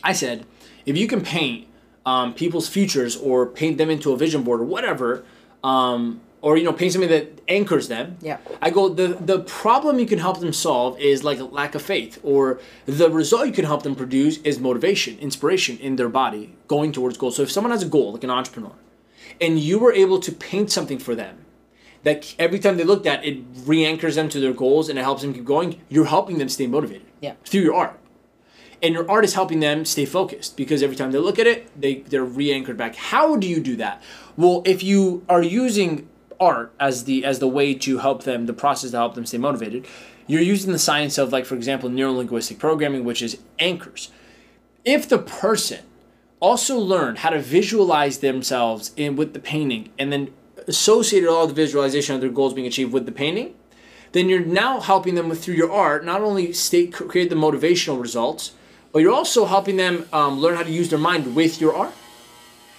I said, if you can paint um, people's futures or paint them into a vision board or whatever, um, or you know, paint something that anchors them. Yeah. I go the the problem you can help them solve is like a lack of faith, or the result you can help them produce is motivation, inspiration in their body going towards goals. So if someone has a goal, like an entrepreneur, and you were able to paint something for them that every time they looked at it re-anchors them to their goals and it helps them keep going, you're helping them stay motivated. Yeah. Through your art and your art is helping them stay focused because every time they look at it they they're re-anchored back. How do you do that? Well if you are using art as the as the way to help them the process to help them stay motivated you're using the science of like for example neurolinguistic programming which is anchors. If the person also learned how to visualize themselves in with the painting and then associated all the visualization of their goals being achieved with the painting then you're now helping them with through your art not only stay, create the motivational results but you're also helping them um, learn how to use their mind with your art.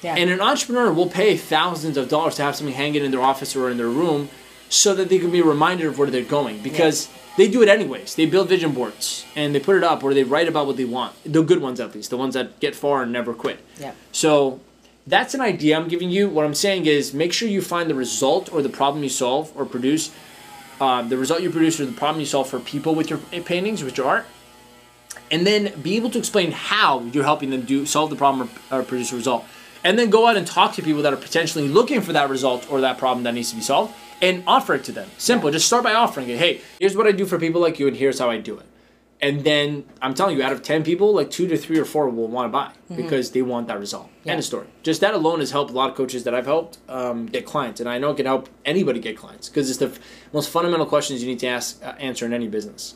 Yeah. And an entrepreneur will pay thousands of dollars to have something hanging in their office or in their room so that they can be reminded of where they're going because they do it anyways. They build vision boards and they put it up or they write about what they want. The good ones, at least, the ones that get far and never quit. Yeah. So that's an idea I'm giving you. What I'm saying is make sure you find the result or the problem you solve or produce. Uh, the result you produce or the problem you solve for people with your paintings, with your art, and then be able to explain how you're helping them do solve the problem or, or, produce a result. And then go out and talk to people that are potentially looking for that result or that problem that needs to be solved and offer it to them. Simple just start by offering it. Hey here's what i do for people like you and here's how i do it. And then i'm telling you out of 10 people like two to three or four will want to buy mm-hmm. because they want that result. Yeah. end of story. Just that alone has helped a lot of coaches that i've helped um, get clients. And i know it can help anybody get clients because it's the f- most fundamental questions you need to ask uh, answer in any business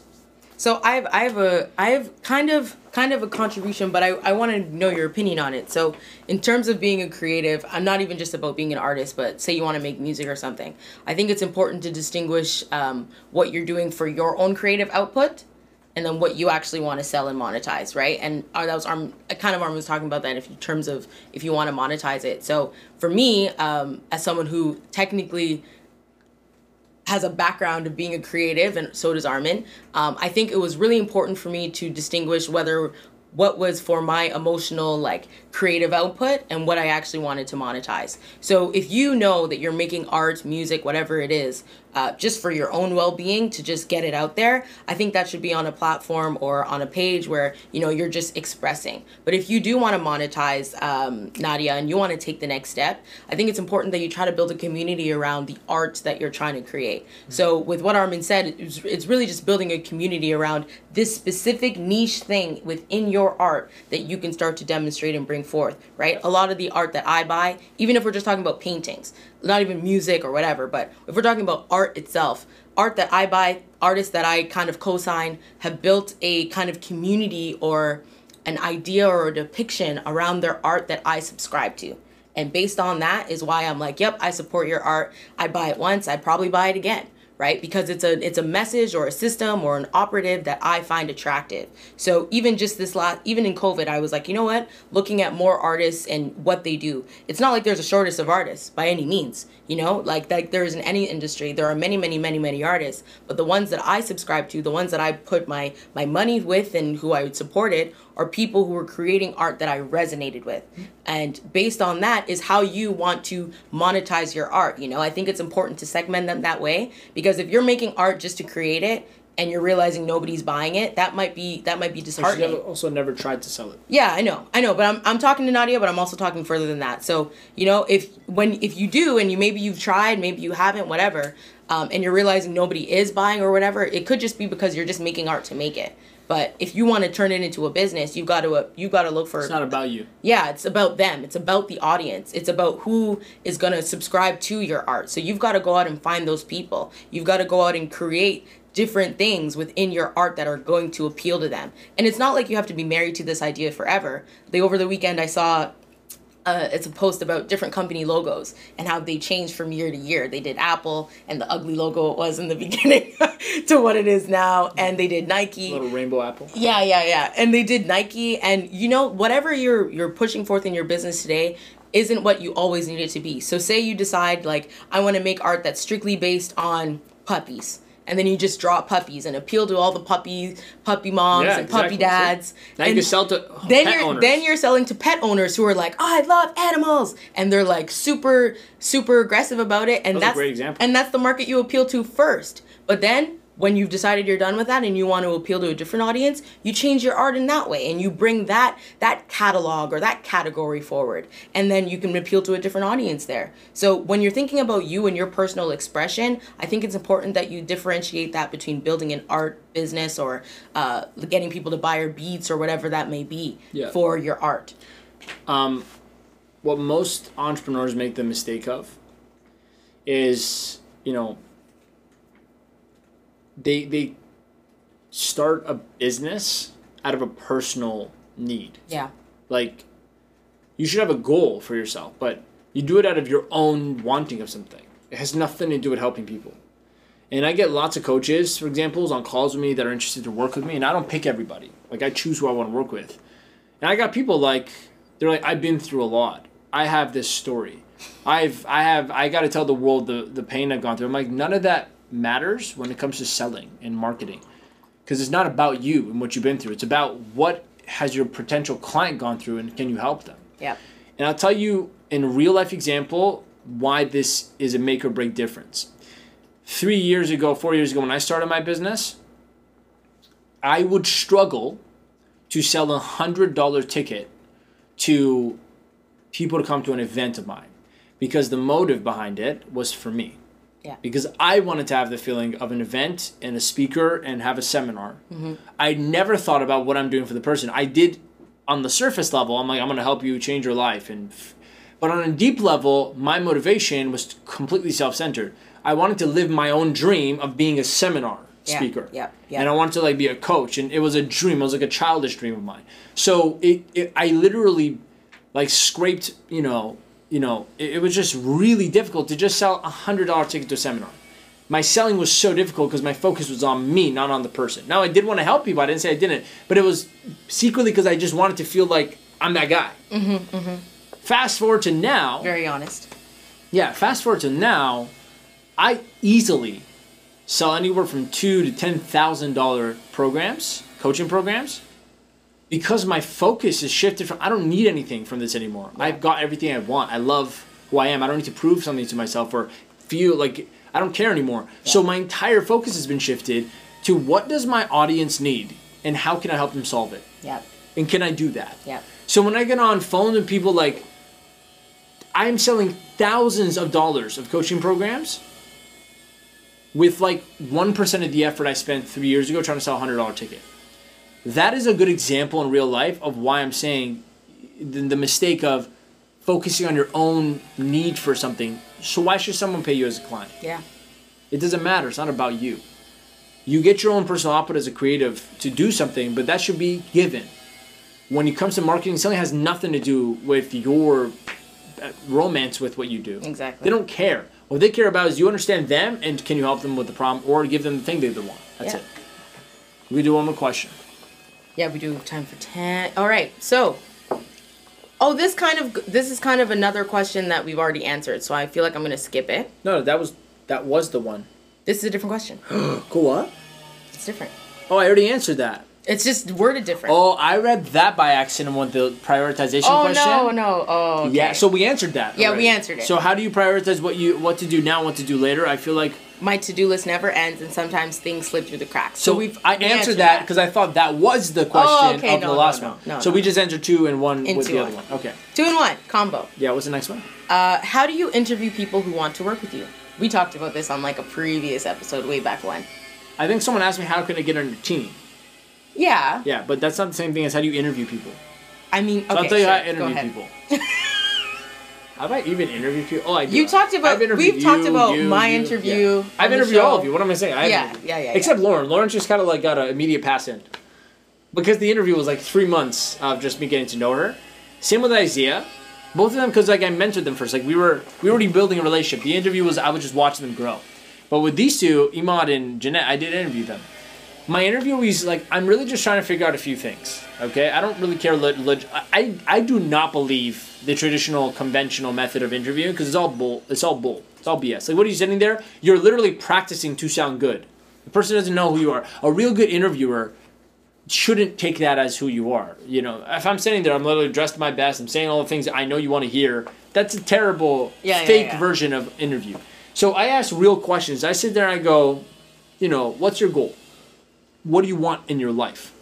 so I have I have a I have kind of kind of a contribution, but I, I want to know your opinion on it. So in terms of being a creative, I'm not even just about being an artist, but say you want to make music or something. I think it's important to distinguish um, what you're doing for your own creative output and then what you actually want to sell and monetize, right? And uh, that was Arm, kind of Arm was talking about that if, in terms of if you want to monetize it. So for me, um, as someone who technically has a background of being a creative, and so does Armin. Um, I think it was really important for me to distinguish whether what was for my emotional like creative output and what I actually wanted to monetize. So if you know that you're making art, music, whatever it is, uh, just for your own well-being to just get it out there i think that should be on a platform or on a page where you know you're just expressing but if you do want to monetize um, nadia and you want to take the next step i think it's important that you try to build a community around the art that you're trying to create mm-hmm. so with what armin said it's, it's really just building a community around this specific niche thing within your art that you can start to demonstrate and bring forth right a lot of the art that i buy even if we're just talking about paintings not even music or whatever, but if we're talking about art itself, art that I buy, artists that I kind of co-sign have built a kind of community or an idea or a depiction around their art that I subscribe to. And based on that is why I'm like, yep, I support your art. I buy it once, I'd probably buy it again right? Because it's a it's a message or a system or an operative that i find attractive. So even just this last even in covid i was like you know what? Looking at more artists and what they do. It's not like there's a shortage of artists by any means you know like like there is in any industry there are many many many many artists but the ones that i subscribe to the ones that i put my my money with and who i would support it are people who are creating art that I resonated with. And based on that is how you want to monetize your art. You know, I think it's important to segment them that way because if you're making art just to create it, and you're realizing nobody's buying it, that might be that might be disheartening. So also never tried to sell it. Yeah, I know, I know, but I'm I'm talking to Nadia, but I'm also talking further than that. So you know, if when if you do, and you maybe you've tried, maybe you haven't, whatever, um, and you're realizing nobody is buying or whatever, it could just be because you're just making art to make it. But if you want to turn it into a business, you got to uh, you got to look for. It's not about you. Yeah, it's about them. It's about the audience. It's about who is gonna subscribe to your art. So you've got to go out and find those people. You've got to go out and create different things within your art that are going to appeal to them. And it's not like you have to be married to this idea forever. Like over the weekend, I saw uh, it's a post about different company logos and how they change from year to year. They did Apple and the ugly logo it was in the beginning to what it is now, and they did Nike. A little rainbow apple. Yeah, yeah, yeah. And they did Nike, and you know whatever you're you're pushing forth in your business today isn't what you always need it to be. So say you decide like I want to make art that's strictly based on puppies and then you just draw puppies and appeal to all the puppy puppy moms Yeah, and puppy exactly. dads. Now you can sell to then pet you're owners. then you're selling to pet owners who are like, oh, I love animals, and they're like super super aggressive about it, and That's a that's great example. and that's the market you appeal to first. But then when you've decided you're done with that and you want to appeal to a different audience, you change your art in that way and you bring that that catalog or that category forward and then you can appeal to a different audience there. So when you're thinking about you and your personal expression, I think it's important that you differentiate that between building an art business or uh, getting people to buy your beats or whatever that may be Yeah. for your art. what most entrepreneurs make the mistake of is you know they they start a business out of a personal need. Yeah. like you should have a goal for yourself but you do it out of your own wanting of something. It has nothing to do with helping people. And i get lots of coaches for examples on calls with me that are interested to work with me and i don't pick everybody. Like i choose who i want to work with. And i got people like they're like i've been through a lot. I have this story. I've i have i got to tell the world the, the pain i've gone through. I'm like none of that matters when it comes to selling and marketing because it's not about you and what you've been through it's about what has your potential client gone through and can you help them Yeah. and I'll tell you in a real life example why this is a make or break difference. Three years ago, four years ago, when I started my business, I would struggle to sell a hundred dollar ticket to people to come to an event of mine because the motive behind it was for me. Yeah. Because I wanted to have the feeling of an event and a speaker and have a seminar. Mm-hmm. I never thought about what I'm doing for the person. I did on the surface level. I'm like, I'm going to help you change your life, and but on a deep level, my motivation was completely self-centered. I wanted to live my own dream of being a seminar Yeah, speaker. yeah, yeah. And I wanted to like be a coach, and it was a dream. It was like a childish dream of mine. So it, it I literally like scraped, you know, you know, it, it was just really difficult to just sell a hundred dollar ticket to a seminar. My selling was so difficult because my focus was on me, not on the person. Now I did want to help people. I didn't say I didn't, but it was secretly because I just wanted to feel like I'm that guy. Mm-hmm, Fast forward to now. Very honest. Yeah, fast forward to now, I easily sell anywhere from two to ten thousand dollar programs, coaching programs, because my focus is shifted from I don't need anything from this anymore. I've got everything I want. I love who I am. I don't need to prove something to myself or feel like I don't care anymore. So my entire focus has been shifted to what does my audience need and how can I help them solve it? Yeah. And can I do that? Yeah. So when I get on phones with people like I'm selling thousands of dollars of coaching programs with like 1% of the effort I spent 3 years ago trying to sell a $100 ticket. That is a good example in real life of why I'm saying the, the mistake of focusing on your own need for something. So why should someone pay you as a client? Yeah. It doesn't matter. It's not about you. You get your own personal output as a creative to do something, but that should be given. When it comes to marketing, selling has nothing to do with your uh, romance with what you do. Exactly. They don't care. What they care about is you understand them and can you help them with the problem or give them the thing they want. That's Yeah. it. We do one more question. Yeah, we do have time for 10. All right. So, oh, this kind of this is kind of another question that we've already answered, so I feel like I'm to skip it. No, that was that was the one. This is a different question. Cool. What? It's different. Oh, I already answered that. It's just worded different. Oh, I read that by accident with the prioritization Oh, question. Oh no, no. Oh, okay. Yeah, so we answered that. Yeah, we answered it. So how do you prioritize what you what to do now, what to do later? I feel like my to-do list never ends and sometimes things slip through the cracks. so, So, we've I we answered that because I thought that was the question Oh, okay, of no, the no, last no, one. no, so we just answered two and one with Into the other one. one. Okay. two and one combo. Yeah. What's the next one? Uh, how do you interview people who want to work with you? We talked about this on like a previous episode way back when. I think someone asked me how can I get on your team. Yeah. Yeah, but that's not the same thing as how do you interview people. I mean, okay, So I'll tell you sure, how I interview people. Have I even interviewed you? Oh, I do. You talked about- we've talked you, about you, my you, interview yeah. I've interviewed all of you. What am I saying? I've Yeah, yeah, yeah, Except Lauren. Lauren just kind of like got an immediate pass in. Because the interview was like three months of just me getting to know her. Same with Isaiah. Both of them because like I mentored them first. Like we were we were already building a relationship. The interview was I was just watching them grow. But with these two, Imad and Jeanette, I did interview them. My interview was like I'm really just trying to figure out a few things. Okay, I don't really care. I I do not believe the traditional conventional method of interviewing because it's all bull. It's all bull. It's all BS. Like what are you sitting there? You're literally practicing to sound good. The person doesn't know who you are. A real good interviewer shouldn't take that as who you are. You know, if I'm sitting there, I'm literally dressed my best, I'm saying all the things that I know you want to hear. That's a terrible Yeah, yeah, fake yeah. version of interview. So I ask real questions. I sit there and I go, you know, what's your goal? What do you want in your life?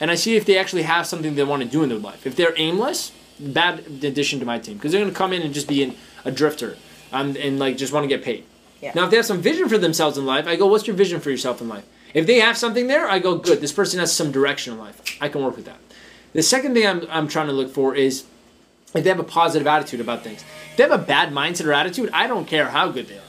And I see if they actually have something they want to do in their life. If they're aimless, bad addition to my team because they're going to come in and just be an, a drifter um, and like just want to get paid. Yeah. Now, if they have some vision for themselves in life, I go, what's your vision for yourself in life? If they have something there, I go, good. This person has some direction in life. I can work with that. The second thing I'm, I'm trying to look for is if they have a positive attitude about things. If they have a bad mindset or attitude, I don't care how good they are.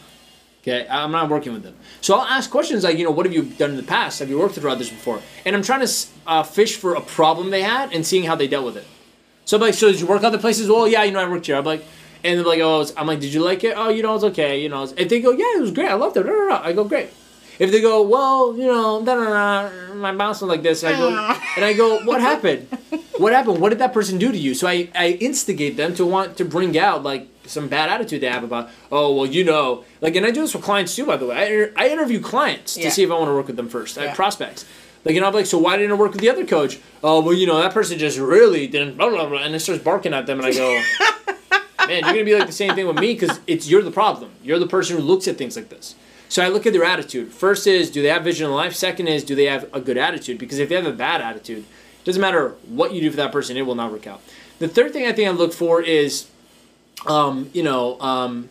Okay, I'm not working with them. So I'll ask questions like, you know, what have you done in the past? Have you worked with others before? And I'm trying to uh, fish for a problem they had and seeing how they dealt with it. So I'm like, so did you work other places? Well, yeah, you know, I worked here. I'm like, and they're like, oh, I'm like, did you like it? Oh, you know, it's okay. You know, if they go, yeah, it was great. I loved it. I go, great. If they go, well, you know, da, da, da, my bounce was like this, I go, and I go, what happened? What happened? What did that person do to you? So I, I instigate them to want to bring out like some bad attitude they have about, oh, well, you know, like, and I do this with clients too, by the way. I, inter- I interview clients to see if I want to work with them first. I Yeah. have prospects. Like, and I'm like, so why didn't I work with the other coach? Oh, well, you know, that person just really didn't, blah, blah, blah, and it starts barking at them, and I go, man, you're gonna be like the same thing with me because it's you're the problem. You're the person who looks at things like this. So I look at their attitude. First is do they have vision in life? Second is do they have a good attitude? Because if they have a bad attitude, it doesn't matter what you do for that person, it will not work out. The third thing I think I look for is, um, you know, um,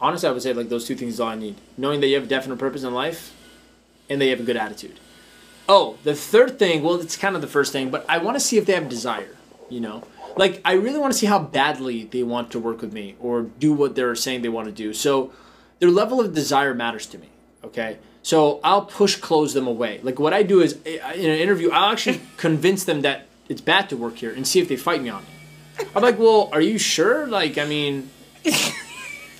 honestly, I would say like those two things is all I need. Knowing that you have a definite purpose in life, and they have a good attitude. Oh, the third thing, well, it's kind of the first thing, but I want to see if they have desire, you know? Like, I really want to see how badly they want to work with me or do what they're saying they want to do. So, their level of desire matters to me, okay? So, I'll push close them away. Like, what I do is, in an interview, I'll actually convince them that it's bad to work here and see if they fight me on it. I'm like, well, are you sure? Like, I mean,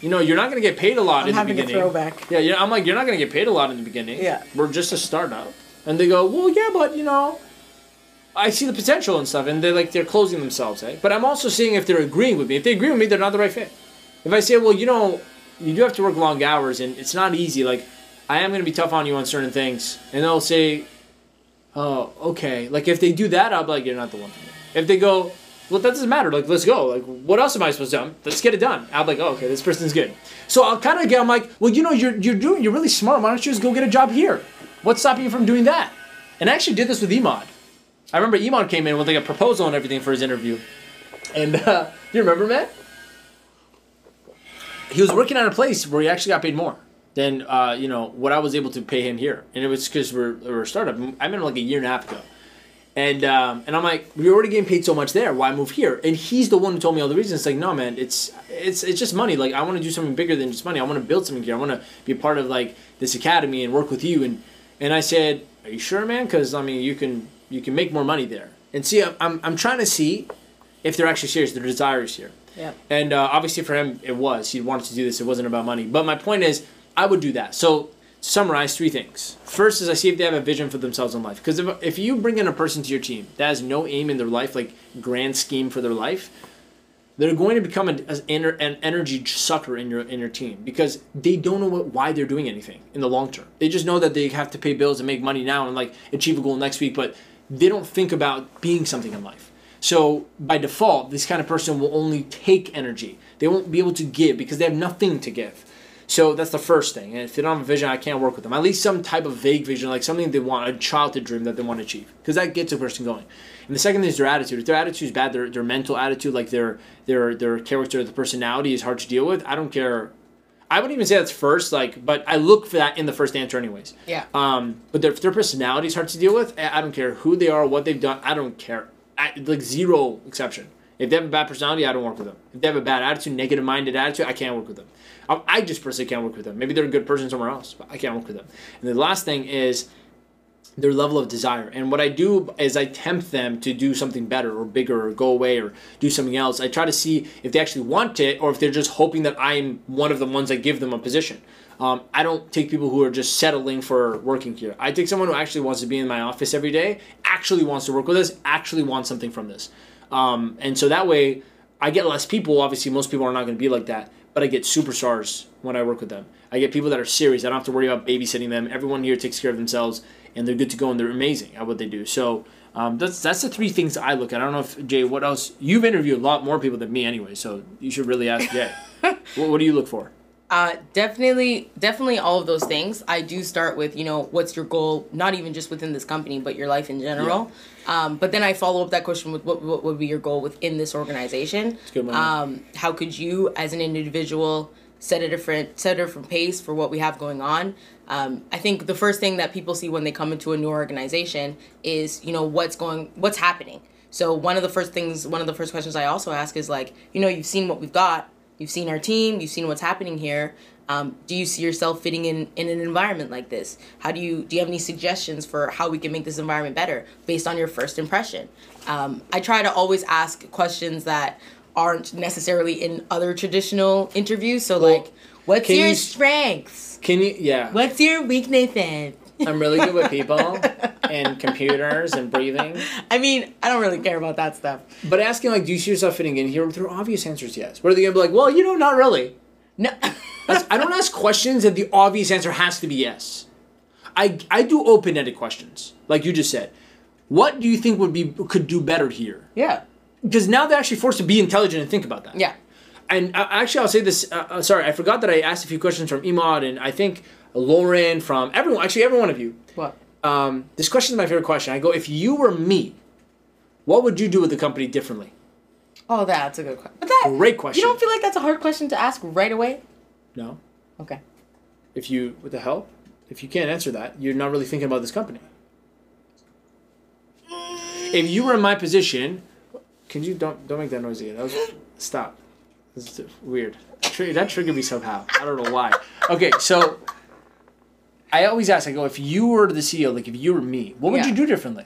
you know, you're not going to get paid a lot I'm in the having a beginning. throwback. Yeah, yeah. I'm like, you're not gonna get paid a lot in the beginning. Yeah. We're just a startup. And they go, well, yeah, but you know, I see the potential and stuff. And they're like, they're closing themselves, eh? But I'm also seeing if they're agreeing with me. If they agree with me, they're not the right fit. If I say, well, you know, you do have to work long hours and it's not easy. Like, I am gonna be tough on you on certain things, and they'll say, oh, okay. Like if they do that, I'll be like, you're not the one for me. If they go, well, that doesn't matter. Like, let's go. Like, what else am I supposed to do? Let's get it done. Be like, oh, okay, this person's good. So I'll kind of get. I'm like, well, you know, you're you're doing, you're really smart. Why don't you just go get a job here? What's stopping you from doing that? And I actually did this with Imad. I remember Imad came in with like a proposal and everything for his interview. And uh, you remember, man? He was working at a place where he actually got paid more than uh, you know what I was able to pay him here, and it was because we're, we're a startup. I met him like a year and a half ago. And um, and I'm like, we're already getting paid so much there. Why move here? And he's the one who told me all the reasons. It's like, no, man, it's it's it's just money. Like I want to do something bigger than just money. I want to build something here. I want to be a part of like this academy and work with you. And and I said, are you sure, man? Because I mean, you can you can make more money there. And see, I'm I'm, trying to see if they're actually serious. Their desire is here. Yeah. And uh, obviously for him, it was. He wanted to do this. It wasn't about money. But my point is, I would do that. So summarize three things. First is I see if they have a vision for themselves in life. Because if, if you bring in a person to your team that has no aim in their life, like grand scheme for their life, they're going to become an, an, energy sucker in your in your team because they don't know what, why they're doing anything in the long term. They just know that they have to pay bills and make money now and like achieve a goal next week, but they don't think about being something in life. So by default, this kind of person will only take energy. They won't be able to give because they have nothing to give. So that's the first thing. And if they don't have a vision, I can't work with them. At least some type of vague vision, like something they want, a childhood dream that they want to achieve, because that gets a person going. And the second thing is their attitude. If their attitude is bad, their, their mental attitude, like their their their character, the personality is hard to deal with. I don't care. I wouldn't even say that's first, like, but I look for that in the first answer, anyways. Yeah. Um, but their, if their personality is hard to deal with, I I don't care who they are, what they've done. I don't care. I, like zero exception. If they have a bad personality, I don't work with them. If they have a bad attitude, negative minded attitude, I can't work with them. I, I just personally can't work with them. Maybe they're a good person somewhere else, but I can't work with them. And the last thing is their level of desire. And what I do is I tempt them to do something better or bigger or go away or do something else. I try to see if they actually want it or if they're just hoping that I'm one of the ones that give them a position. Um, I don't take people who are just settling for working here. I take someone who actually wants to be in my office every day, actually wants to work with us, actually wants something from this. Um, and so that way, I get less people. Obviously, most people are not going to be like that. But I get superstars when I work with them. I get people that are serious. I don't have to worry about babysitting them. Everyone here takes care of themselves, and they're good to go, and they're amazing at what they do. So um, that's that's the three things I look at. I don't know if Jay, what else? You've interviewed a lot more people than me anyway, so you should really ask Jay. what, what do you look for? Uh, definitely, definitely all of those things. I do start with, you know, what's your goal, not even just within this company, but your life in general. Um, but then I follow up that question with what, what would be your goal within this organization? a good one. Um, how could you, as an individual, set a different set a different pace for what we have going on? Um, I think the first thing that people see when they come into a new organization is, you know, what's going, what's happening. So one of the first things, one of the first questions I also ask is like, you know, you've seen what we've got, you've seen our team, you've seen what's happening here. Um, do you see yourself fitting in in an environment like this? How do you do you have any suggestions for how we can make this environment better based on your first impression? Um, I try to always ask questions that aren't necessarily in other traditional interviews. So Well, like, what's your you strengths? Can you? Yeah, What's your weaknesses? I'm really good with people and computers and breathing. I mean, I don't really care about that stuff. But asking like, do you see yourself fitting in here? Their obvious answers yes. What are they gonna be like? Well, you know, not really. No. I don't ask questions that the obvious answer has to be yes. I I do open ended questions, like you just said. What do you think would be could do better here? yeah. Because now they're actually forced to be intelligent and think about that. Yeah. And uh, actually, I'll say this. Uh, uh, sorry, I forgot that I asked a few questions from Emad and I think Lauren from everyone. Actually, every one of you. What? Um, this question is my favorite question. I go, if you were me, what would you do with the company differently? Oh, that's a good question. But that Great question. You don't feel like that's a hard question to ask right away? No. Okay. If you, with the help, If you can't answer that, you're not really thinking about this company. If you were in my position, can you don't don't make that noise again? That was stop. This is weird. That triggered me somehow. I don't know why. Okay, so I always ask. I go, if you were the CEO, like if you were me, what would Yeah. you do differently,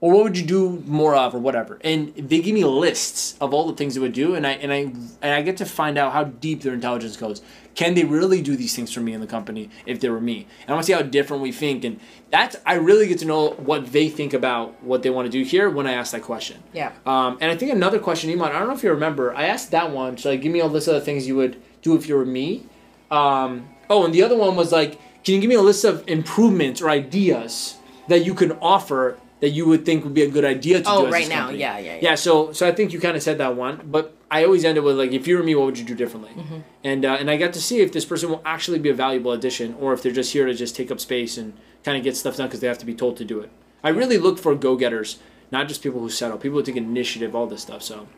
or what would you do more of, or whatever? And they give me lists of all the things they would do, and I and I and I get to find out how deep their intelligence goes. Can they really do these things for me in the company if they were me? And I want to see how different we think, and that's I really get to know what they think about what they want to do here when I ask that question. Yeah. Um, and I think another question, Iman, I don't know if you remember, I asked that one, so like give me a list of the things you would do if you were me. Um, oh, and the other one was like, can you give me a list of improvements or ideas that you could offer that you would think would be a good idea to Oh, do right now. Yeah, yeah, yeah. Yeah, so so I think you kind of said that one, but I always end it with like, if you were me, what would you do differently? Mm-hmm. And uh, and I got to see if this person will actually be a valuable addition, or if they're just here to just take up space and kind of get stuff done because they have to be told to do it. I really look for go-getters, not just people who settle, people who take initiative, all this stuff. So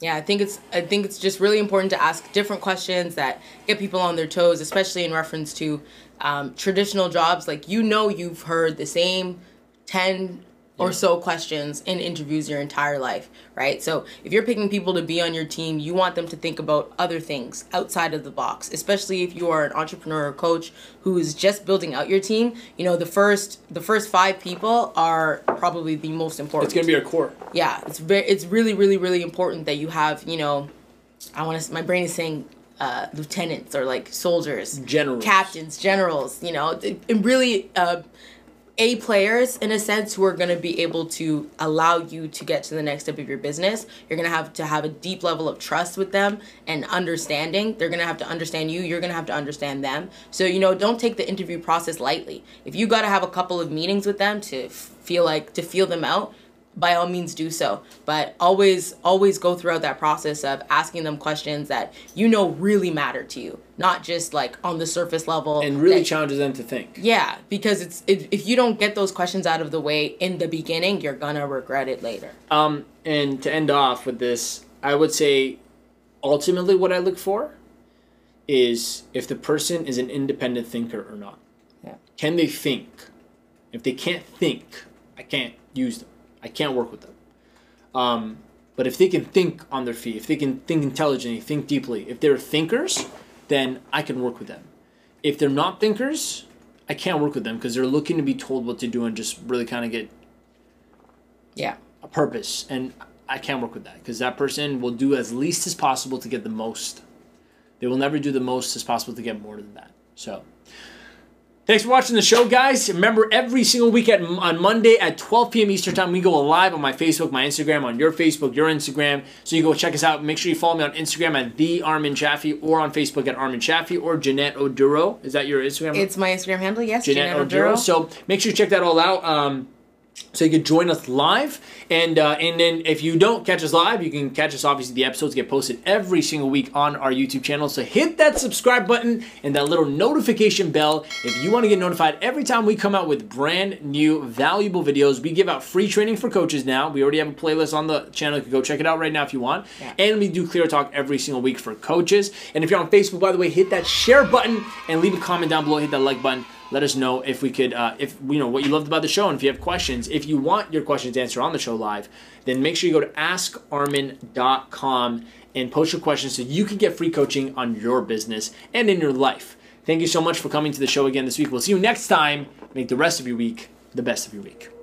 Yeah, I think it's I think it's just really important to ask different questions that get people on their toes, especially in reference to um, traditional jobs. Like you know, you've heard the same ten or so questions in interviews your entire life, right? So if you're picking people to be on your team, you want them to think about other things outside of the box, especially if you are an entrepreneur or coach who is just building out your team. You know, the first the first five people are probably the most important it's gonna be a core. yeah it's very it's really really really important that you have you know i want to my brain is saying uh, lieutenants or like soldiers Generals. captains generals you know and really uh, a players in a sense who are going to be able to allow you to get to the next step of your business. You're going to have to have a deep level of trust with them and understanding. They're going to have to understand you. You're going to have to understand them. So you know don't take the interview process lightly. If you got to have a couple of meetings with them to feel like to feel them out by all means do so but always always go throughout that process of asking them questions that you know really matter to you not just like on the surface level And really that- challenges them to think. yeah because it's if, if you don't get those questions out of the way in the beginning you're gonna regret it later Um, and to end off with this, I would say ultimately what I look for is if the person is an independent thinker or not. yeah Can they think? If they can't think, I can't use them. I can't work with them. Um, but if they can think on their feet, if they can think intelligently, think deeply, if they're thinkers, then I can work with them. If they're not thinkers, I can't work with them because they're looking to be told what to do and just really kind of get yeah a purpose and i can't work with that because that person will do as least as possible to get the most they will never do the most as possible to get more than that so Thanks for watching the show, guys. Remember, every single week at, on Monday at 12 p.m. Eastern Time, we go live on my Facebook, my Instagram, on your Facebook, your Instagram. So you go check us out. Make sure you follow me on Instagram at the Armin Chaffee or on Facebook at Armin Chaffee or Jeanette Oduro. Is that your Instagram? It's my Instagram handle, yes, Jeanette Jeanette Oduro. Oduro. So make sure you check that all out. Um, so you can join us live, and uh, and then if you don't catch us live, you can catch us. Obviously, the episodes get posted every single week on our YouTube channel. So hit that subscribe button and that little notification bell if you want to get notified every time we come out with brand new, valuable videos. We give out free training for coaches now. We already have a playlist on the channel. You can go check it out right now if you want. Yeah. And we do clear talk every single week for coaches. And if you're on Facebook, by the way, hit that share button and leave a comment down below. Hit that like button let us know if we could uh, if you know what you loved about the show and if you have questions if you want your questions answered on the live then make sure you go to askarmin.com and post your questions so you can get free coaching on your business and in your life. Thank you so much for coming to the show again this week. We'll see you next time. Make the rest of your week the best of your week